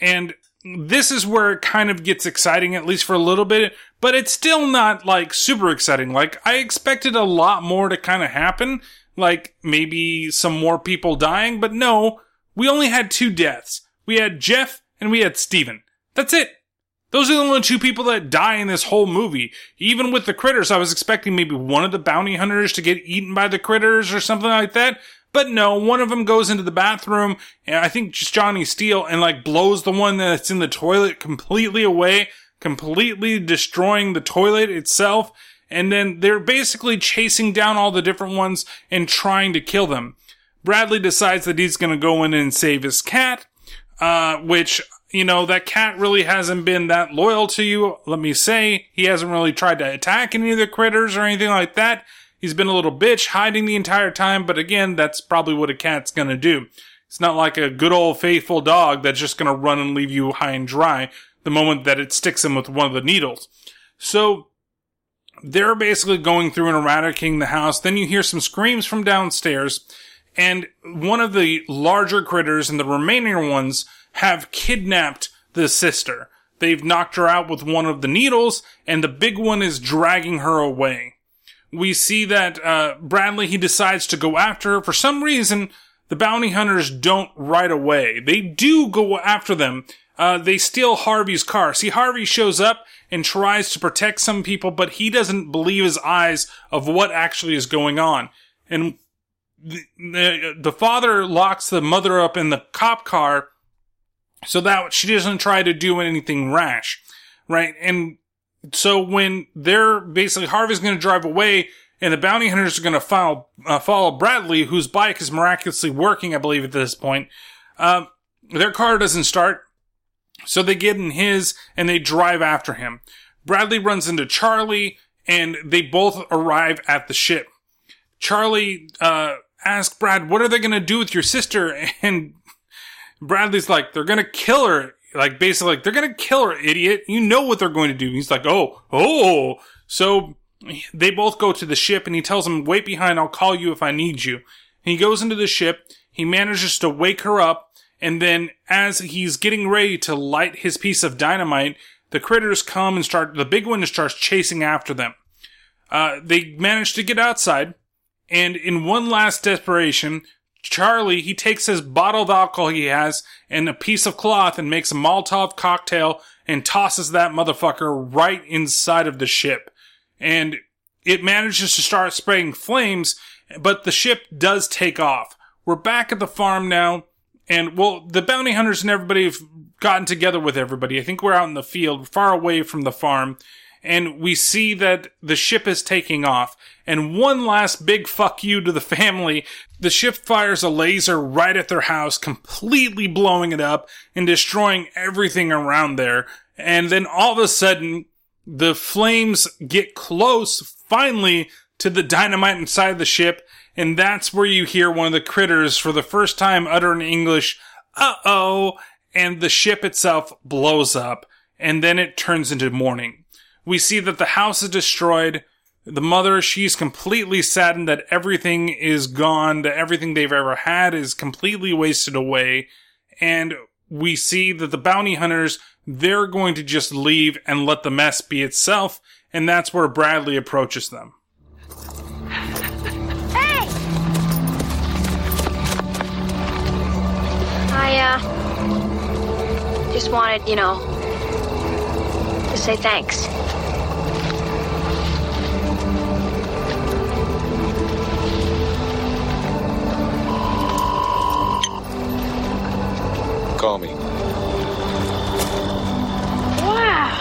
And this is where it kind of gets exciting, at least for a little bit, but it's still not like super exciting. Like, I expected a lot more to kind of happen, like maybe some more people dying, but no, we only had two deaths. We had Jeff and we had Steven. That's it. Those are the only two people that die in this whole movie. Even with the critters, I was expecting maybe one of the bounty hunters to get eaten by the critters or something like that. But no, one of them goes into the bathroom, and I think just Johnny Steele, and like blows the one that's in the toilet completely away, completely destroying the toilet itself. And then they're basically chasing down all the different ones and trying to kill them. Bradley decides that he's going to go in and save his cat, uh, which, you know, that cat really hasn't been that loyal to you. Let me say, he hasn't really tried to attack any of the critters or anything like that. He's been a little bitch hiding the entire time, but again, that's probably what a cat's gonna do. It's not like a good old faithful dog that's just gonna run and leave you high and dry the moment that it sticks him with one of the needles. So, they're basically going through and eradicating the house. Then you hear some screams from downstairs, and one of the larger critters and the remaining ones have kidnapped the sister. They've knocked her out with one of the needles, and the big one is dragging her away we see that uh, Bradley he decides to go after her. For some reason, the bounty hunters don't right away. They do go after them. Uh, they steal Harvey's car. See, Harvey shows up and tries to protect some people, but he doesn't believe his eyes of what actually is going on. And the, the, the father locks the mother up in the cop car so that she doesn't try to do anything rash, right? And so when they're basically Harvey's going to drive away and the bounty hunters are going to follow, uh, follow Bradley, whose bike is miraculously working, I believe, at this point, um, their car doesn't start. So they get in his and they drive after him. Bradley runs into Charlie and they both arrive at the ship. Charlie, uh, asks Brad, what are they gonna do with your sister? And Bradley's like, they're gonna kill her. Like, basically, like, they're gonna kill her, idiot. You know what they're going to do. He's like, oh, oh. So they both go to the ship and he tells him, wait behind, I'll call you if I need you. He goes into the ship. He manages to wake her up. And then as he's getting ready to light his piece of dynamite, the critters come and start, the big one starts chasing after them. Uh, they manage to get outside. And in one last desperation, Charlie, he takes his bottle of alcohol he has and a piece of cloth and makes a Molotov cocktail and tosses that motherfucker right inside of the ship. And it manages to start spraying flames, but the ship does take off. We're back at the farm now, and well, the bounty hunters and everybody have gotten together with everybody. I think we're out in the field, far away from the farm, and we see that the ship is taking off. And one last big fuck you to the family. The ship fires a laser right at their house, completely blowing it up and destroying everything around there. And then all of a sudden, the flames get close, finally, to the dynamite inside the ship. And that's where you hear one of the critters for the first time utter in English, uh oh, and the ship itself blows up. And then it turns into morning. We see that the house is destroyed. The mother, she's completely saddened that everything is gone, that everything they've ever had is completely wasted away. And we see that the bounty hunters, they're going to just leave and let the mess be itself. And that's where Bradley approaches them. Hey! I, uh, just wanted, you know, to say thanks. Call me. Wow!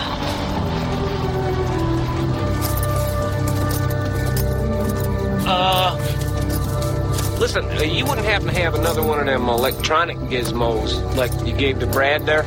Uh, listen, uh, you wouldn't happen to have another one of them electronic gizmos like you gave to Brad there?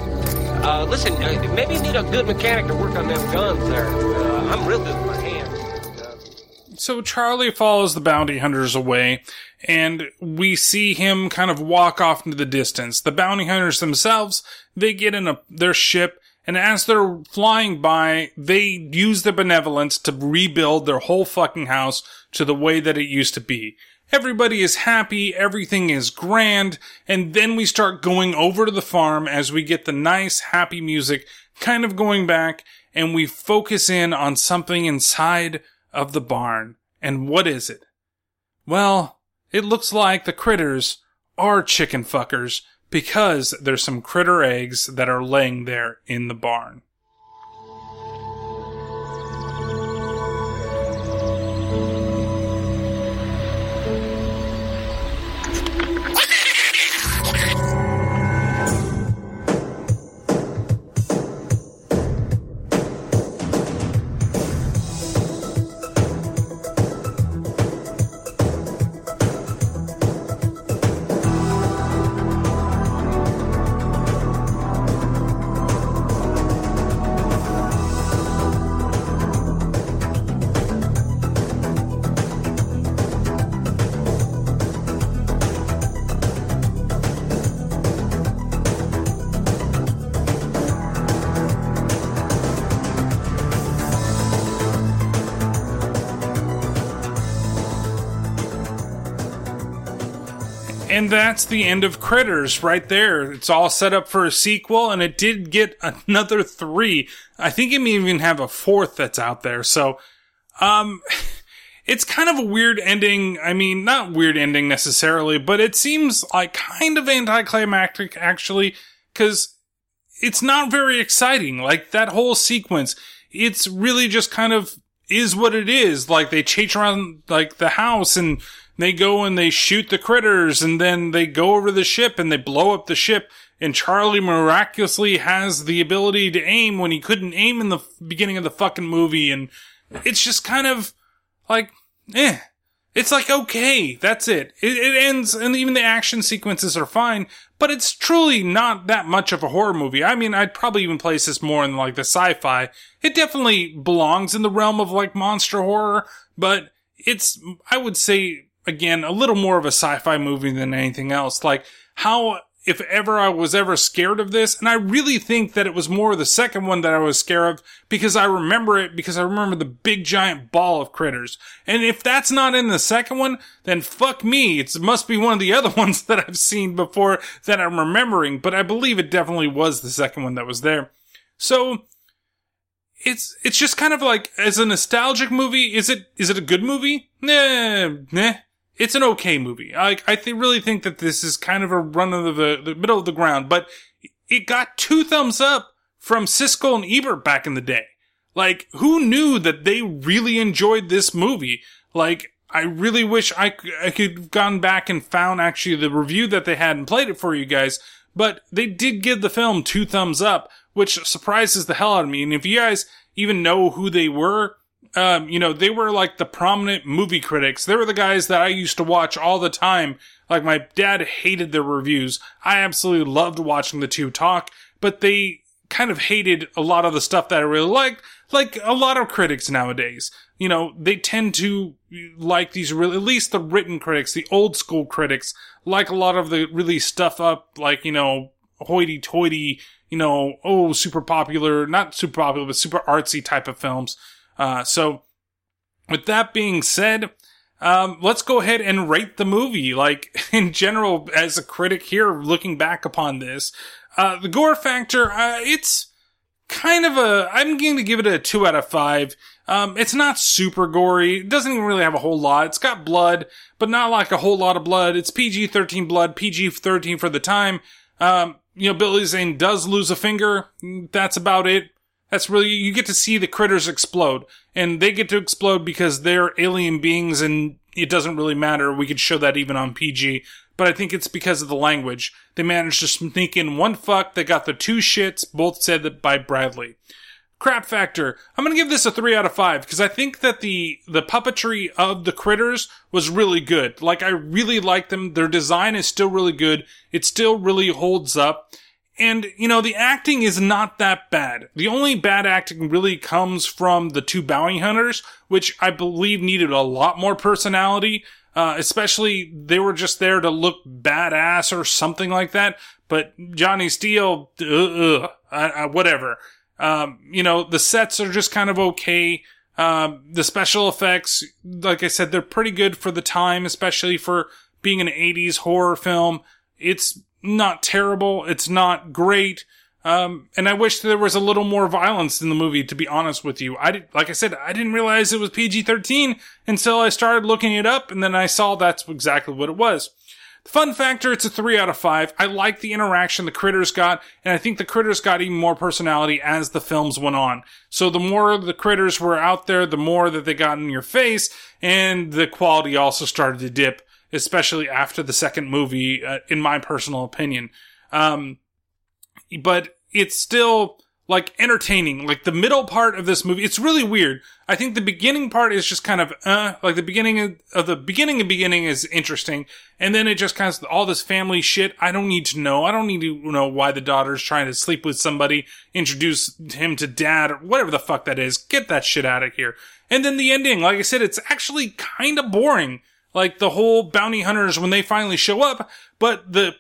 Uh, listen, uh, maybe you need a good mechanic to work on them guns there. Uh, I'm real good with my hands. So Charlie follows the bounty hunters away, and we see him kind of walk off into the distance. The bounty hunters themselves, they get in a, their ship, and as they're flying by, they use their benevolence to rebuild their whole fucking house to the way that it used to be. Everybody is happy, everything is grand, and then we start going over to the farm as we get the nice, happy music kind of going back, and we focus in on something inside of the barn. And what is it? Well, it looks like the critters are chicken fuckers because there's some critter eggs that are laying there in the barn. And that's the end of Critters right there. It's all set up for a sequel, and it did get another three. I think it may even have a fourth that's out there. So, um, it's kind of a weird ending. I mean, not weird ending necessarily, but it seems like kind of anticlimactic actually, because it's not very exciting. Like that whole sequence, it's really just kind of is what it is. Like they chase around like the house and they go and they shoot the critters and then they go over the ship and they blow up the ship. And Charlie miraculously has the ability to aim when he couldn't aim in the beginning of the fucking movie. And it's just kind of like, eh. It's like, okay, that's it. it. It ends, and even the action sequences are fine, but it's truly not that much of a horror movie. I mean, I'd probably even place this more in like the sci-fi. It definitely belongs in the realm of like monster horror, but it's, I would say, again, a little more of a sci-fi movie than anything else. Like, how, if ever I was ever scared of this, and I really think that it was more the second one that I was scared of because I remember it because I remember the big giant ball of critters. And if that's not in the second one, then fuck me. It must be one of the other ones that I've seen before that I'm remembering, but I believe it definitely was the second one that was there. So, it's, it's just kind of like, as a nostalgic movie, is it, is it a good movie? Nah, nah it's an okay movie. I I th- really think that this is kind of a run of the, the middle of the ground, but it got two thumbs up from Siskel and Ebert back in the day. Like, who knew that they really enjoyed this movie? Like, I really wish I, I could have gone back and found actually the review that they had and played it for you guys, but they did give the film two thumbs up, which surprises the hell out of me. And if you guys even know who they were, um, you know, they were like the prominent movie critics. They were the guys that I used to watch all the time. Like my dad hated their reviews. I absolutely loved watching the two talk, but they kind of hated a lot of the stuff that I really liked, like a lot of critics nowadays. You know, they tend to like these really, at least the written critics, the old school critics, like a lot of the really stuff up, like, you know, hoity toity, you know, oh, super popular, not super popular, but super artsy type of films. Uh, so with that being said, um, let's go ahead and rate the movie. Like in general, as a critic here, looking back upon this, uh, the gore factor, uh, it's kind of a, I'm going to give it a two out of five. Um, it's not super gory. It doesn't even really have a whole lot. It's got blood, but not like a whole lot of blood. It's PG-13 blood, PG-13 for the time. Um, you know, Billy Zane does lose a finger. That's about it. That's really, you get to see the critters explode. And they get to explode because they're alien beings and it doesn't really matter. We could show that even on PG. But I think it's because of the language. They managed to sneak in one fuck that got the two shits, both said that by Bradley. Crap factor. I'm gonna give this a three out of five because I think that the, the puppetry of the critters was really good. Like I really like them. Their design is still really good. It still really holds up. And, you know, the acting is not that bad. The only bad acting really comes from the two bounty hunters, which I believe needed a lot more personality. Uh, especially they were just there to look badass or something like that. But Johnny Steele, uh, uh, whatever. Um, you know, the sets are just kind of okay. Um, the special effects, like I said, they're pretty good for the time, especially for being an 80s horror film. It's not terrible. It's not great. Um, and I wish there was a little more violence in the movie, to be honest with you. I did, like I said, I didn't realize it was PG-13 until I started looking it up and then I saw that's exactly what it was. Fun factor, it's a three out of five. I like the interaction the critters got, and I think the critters got even more personality as the films went on. So the more the critters were out there, the more that they got in your face, and the quality also started to dip especially after the second movie, uh, in my personal opinion. Um, but it's still like entertaining. Like the middle part of this movie, it's really weird. I think the beginning part is just kind of, uh, like the beginning of, of the beginning and beginning is interesting. And then it just kind of all this family shit. I don't need to know. I don't need to know why the daughter's trying to sleep with somebody, introduce him to dad or whatever the fuck that is. Get that shit out of here. And then the ending, like I said, it's actually kind of boring like the whole bounty hunters when they finally show up, but the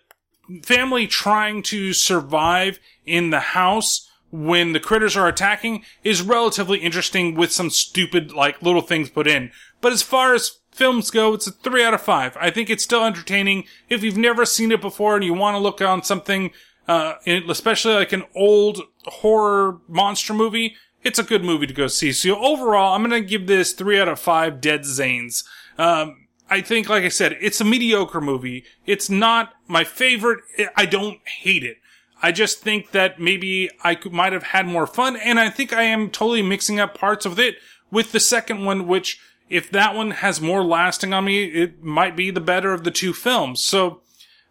family trying to survive in the house when the critters are attacking is relatively interesting with some stupid like little things put in. But as far as films go, it's a three out of five. I think it's still entertaining. If you've never seen it before and you want to look on something, uh, especially like an old horror monster movie, it's a good movie to go see. So overall, I'm going to give this three out of five dead Zanes. Um, I think, like I said, it's a mediocre movie. It's not my favorite. I don't hate it. I just think that maybe I could, might have had more fun, and I think I am totally mixing up parts of it with the second one, which, if that one has more lasting on me, it might be the better of the two films. So,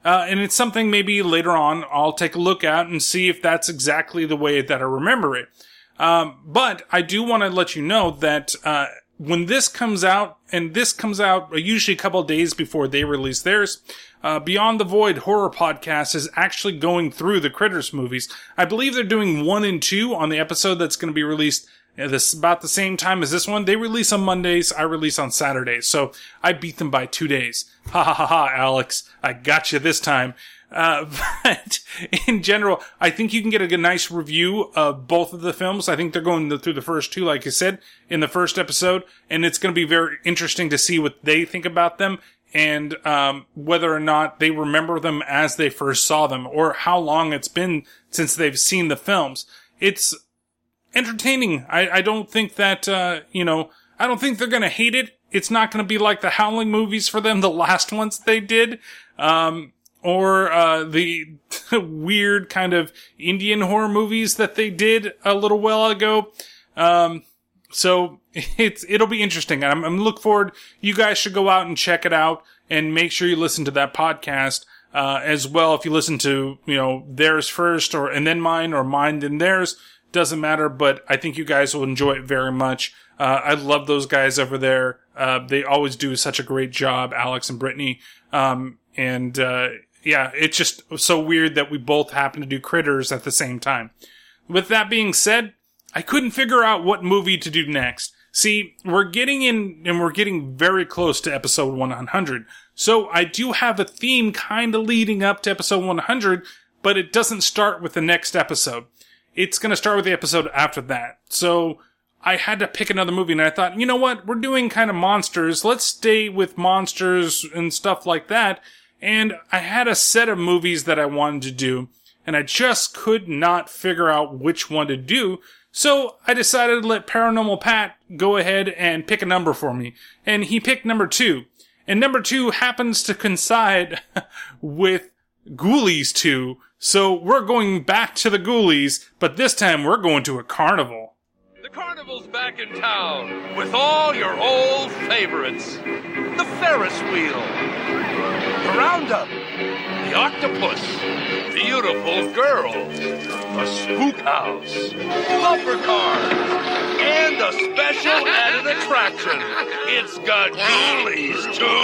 uh, and it's something maybe later on I'll take a look at and see if that's exactly the way that I remember it. Um, but I do want to let you know that, uh, when this comes out, and this comes out usually a couple days before they release theirs, uh, Beyond the Void Horror Podcast is actually going through the Critters movies. I believe they're doing one and two on the episode that's going to be released this about the same time as this one. They release on Mondays. I release on Saturdays. So I beat them by two days. Ha ha ha ha, Alex. I got you this time. Uh, but in general, I think you can get a nice review of both of the films. I think they're going through the first two, like I said, in the first episode, and it's going to be very interesting to see what they think about them and um, whether or not they remember them as they first saw them, or how long it's been since they've seen the films. It's entertaining. I, I don't think that uh, you know. I don't think they're going to hate it. It's not going to be like the Howling movies for them, the last ones they did. Um, or uh, the weird kind of Indian horror movies that they did a little while ago. Um, so it's it'll be interesting. I'm, I'm look forward. You guys should go out and check it out, and make sure you listen to that podcast uh, as well. If you listen to you know theirs first, or and then mine, or mine then theirs, doesn't matter. But I think you guys will enjoy it very much. Uh, I love those guys over there. Uh, they always do such a great job, Alex and Brittany. Um, and uh, yeah, it's just so weird that we both happen to do critters at the same time. With that being said, I couldn't figure out what movie to do next. See, we're getting in and we're getting very close to episode 100. So I do have a theme kind of leading up to episode 100, but it doesn't start with the next episode. It's going to start with the episode after that. So I had to pick another movie and I thought, you know what? We're doing kind of monsters. Let's stay with monsters and stuff like that. And I had a set of movies that I wanted to do and I just could not figure out which one to do. So I decided to let Paranormal Pat go ahead and pick a number for me. And he picked number two. And number two happens to coincide with Ghoulies 2. So we're going back to the Ghoulies, but this time we're going to a carnival. The carnival's back in town with all your old favorites. The Ferris wheel, Roundup, the octopus, beautiful girls, the spook house, bumper cars, and a special added attraction. It's got ghoulies too.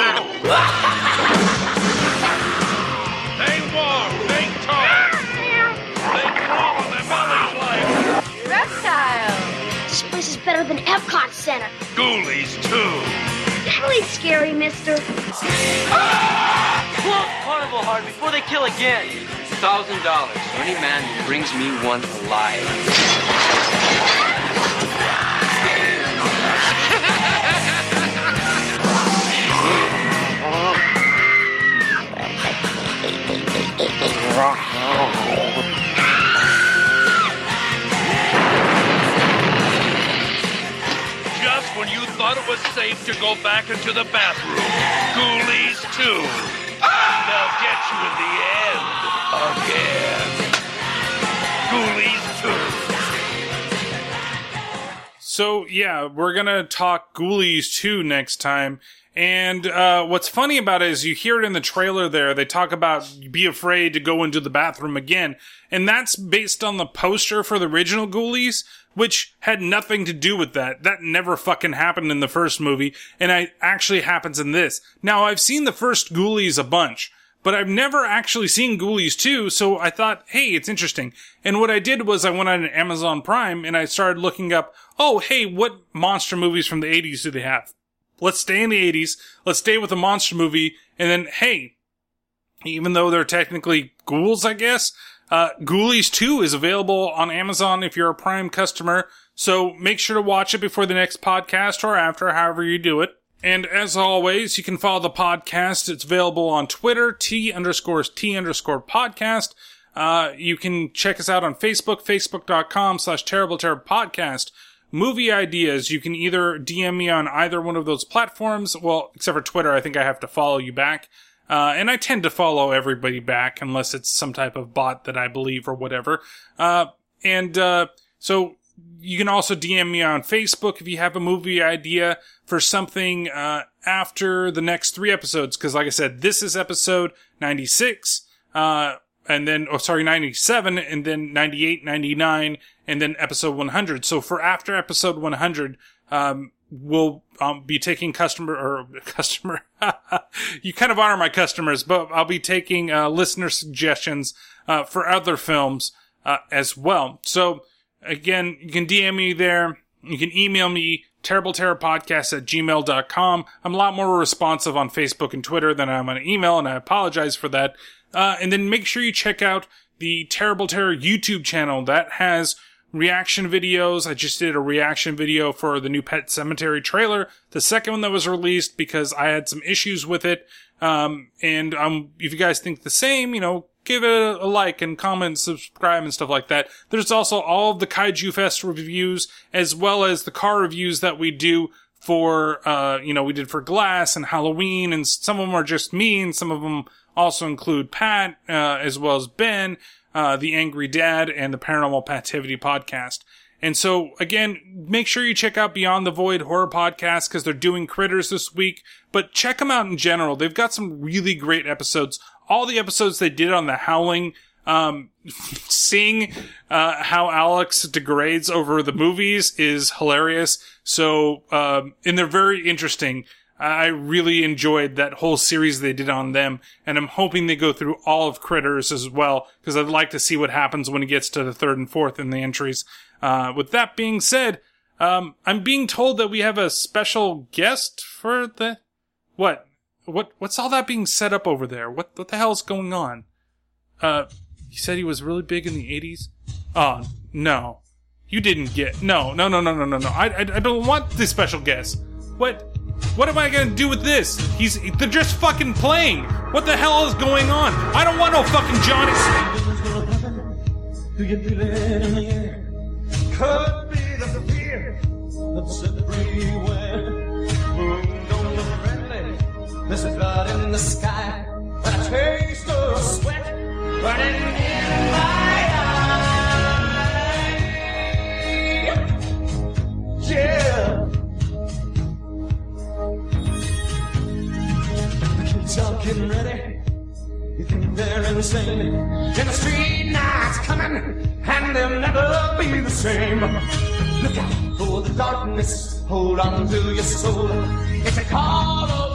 They walk, they talk, they crawl on their bellies like Reptile. This place is better than Epcot Center. ghoulies too. Really scary, mister. Close carnival hard before they kill again. Thousand dollars for any man who brings me one alive. Just when you thought it was safe to go back into the bathroom, Ghoulies 2. They'll get you in the end. Again. Ghoulies 2. So yeah, we're gonna talk Ghoulies 2 next time. And uh, what's funny about it is you hear it in the trailer there. They talk about be afraid to go into the bathroom again. And that's based on the poster for the original Ghoulies, which had nothing to do with that. That never fucking happened in the first movie. And it actually happens in this. Now, I've seen the first Ghoulies a bunch. But I've never actually seen Ghoulies 2, so I thought, hey, it's interesting. And what I did was I went on Amazon Prime and I started looking up, oh, hey, what monster movies from the 80s do they have? Let's stay in the 80s. Let's stay with a monster movie. And then, hey, even though they're technically ghouls, I guess, uh, Ghoulies 2 is available on Amazon if you're a Prime customer. So make sure to watch it before the next podcast or after, however you do it. And as always, you can follow the podcast. It's available on Twitter, T underscore T underscore podcast. Uh, you can check us out on Facebook, facebook.com slash terrible terrible podcast. Movie ideas, you can either DM me on either one of those platforms. Well, except for Twitter, I think I have to follow you back. Uh, and I tend to follow everybody back unless it's some type of bot that I believe or whatever. Uh, and, uh, so you can also DM me on Facebook if you have a movie idea for something, uh, after the next three episodes. Cause like I said, this is episode 96, uh, and then, oh, sorry, 97, and then 98, 99, and then episode 100. So for after episode 100, um, will um, be taking customer or customer. you kind of honor my customers, but I'll be taking uh, listener suggestions uh, for other films uh, as well. So again, you can DM me there. You can email me terribleterrorpodcast at gmail.com. I'm a lot more responsive on Facebook and Twitter than I'm on email, and I apologize for that. Uh, and then make sure you check out the Terrible Terror YouTube channel that has reaction videos. I just did a reaction video for the new Pet Sematary trailer, the second one that was released because I had some issues with it. Um, and um, if you guys think the same, you know, give it a, like and comment, subscribe and stuff like that. There's also all of the Kaiju Fest reviews as well as the car reviews that we do for, uh, you know, we did for Glass and Halloween and some of them are just me and some of them also include Pat, uh, as well as Ben, uh, the Angry Dad and the Paranormal Pativity podcast. And so again, make sure you check out Beyond the Void horror podcast because they're doing critters this week, but check them out in general. They've got some really great episodes. All the episodes they did on the Howling, um, seeing, uh, how Alex degrades over the movies is hilarious. So, um, and they're very interesting. I really enjoyed that whole series they did on them, and I'm hoping they go through all of Critters as well, because I'd like to see what happens when it gets to the third and fourth in the entries. Uh, with that being said, um, I'm being told that we have a special guest for the, what? What, what's all that being set up over there? What, what the hell's going on? Uh, he said he was really big in the 80s? Oh, no. You didn't get, no, no, no, no, no, no, no. I, I, I don't want the special guest. What? What am I gonna do with this? He's they're just fucking playing. What the hell is going on? I don't want no fucking Johnny. A blood in the sky. A taste of sweat burning in my eyes. Yeah. Kids are getting ready. You think they're insane? In the street night's coming, and they'll never be the same. Look out for the darkness, hold on to your soul. It's a call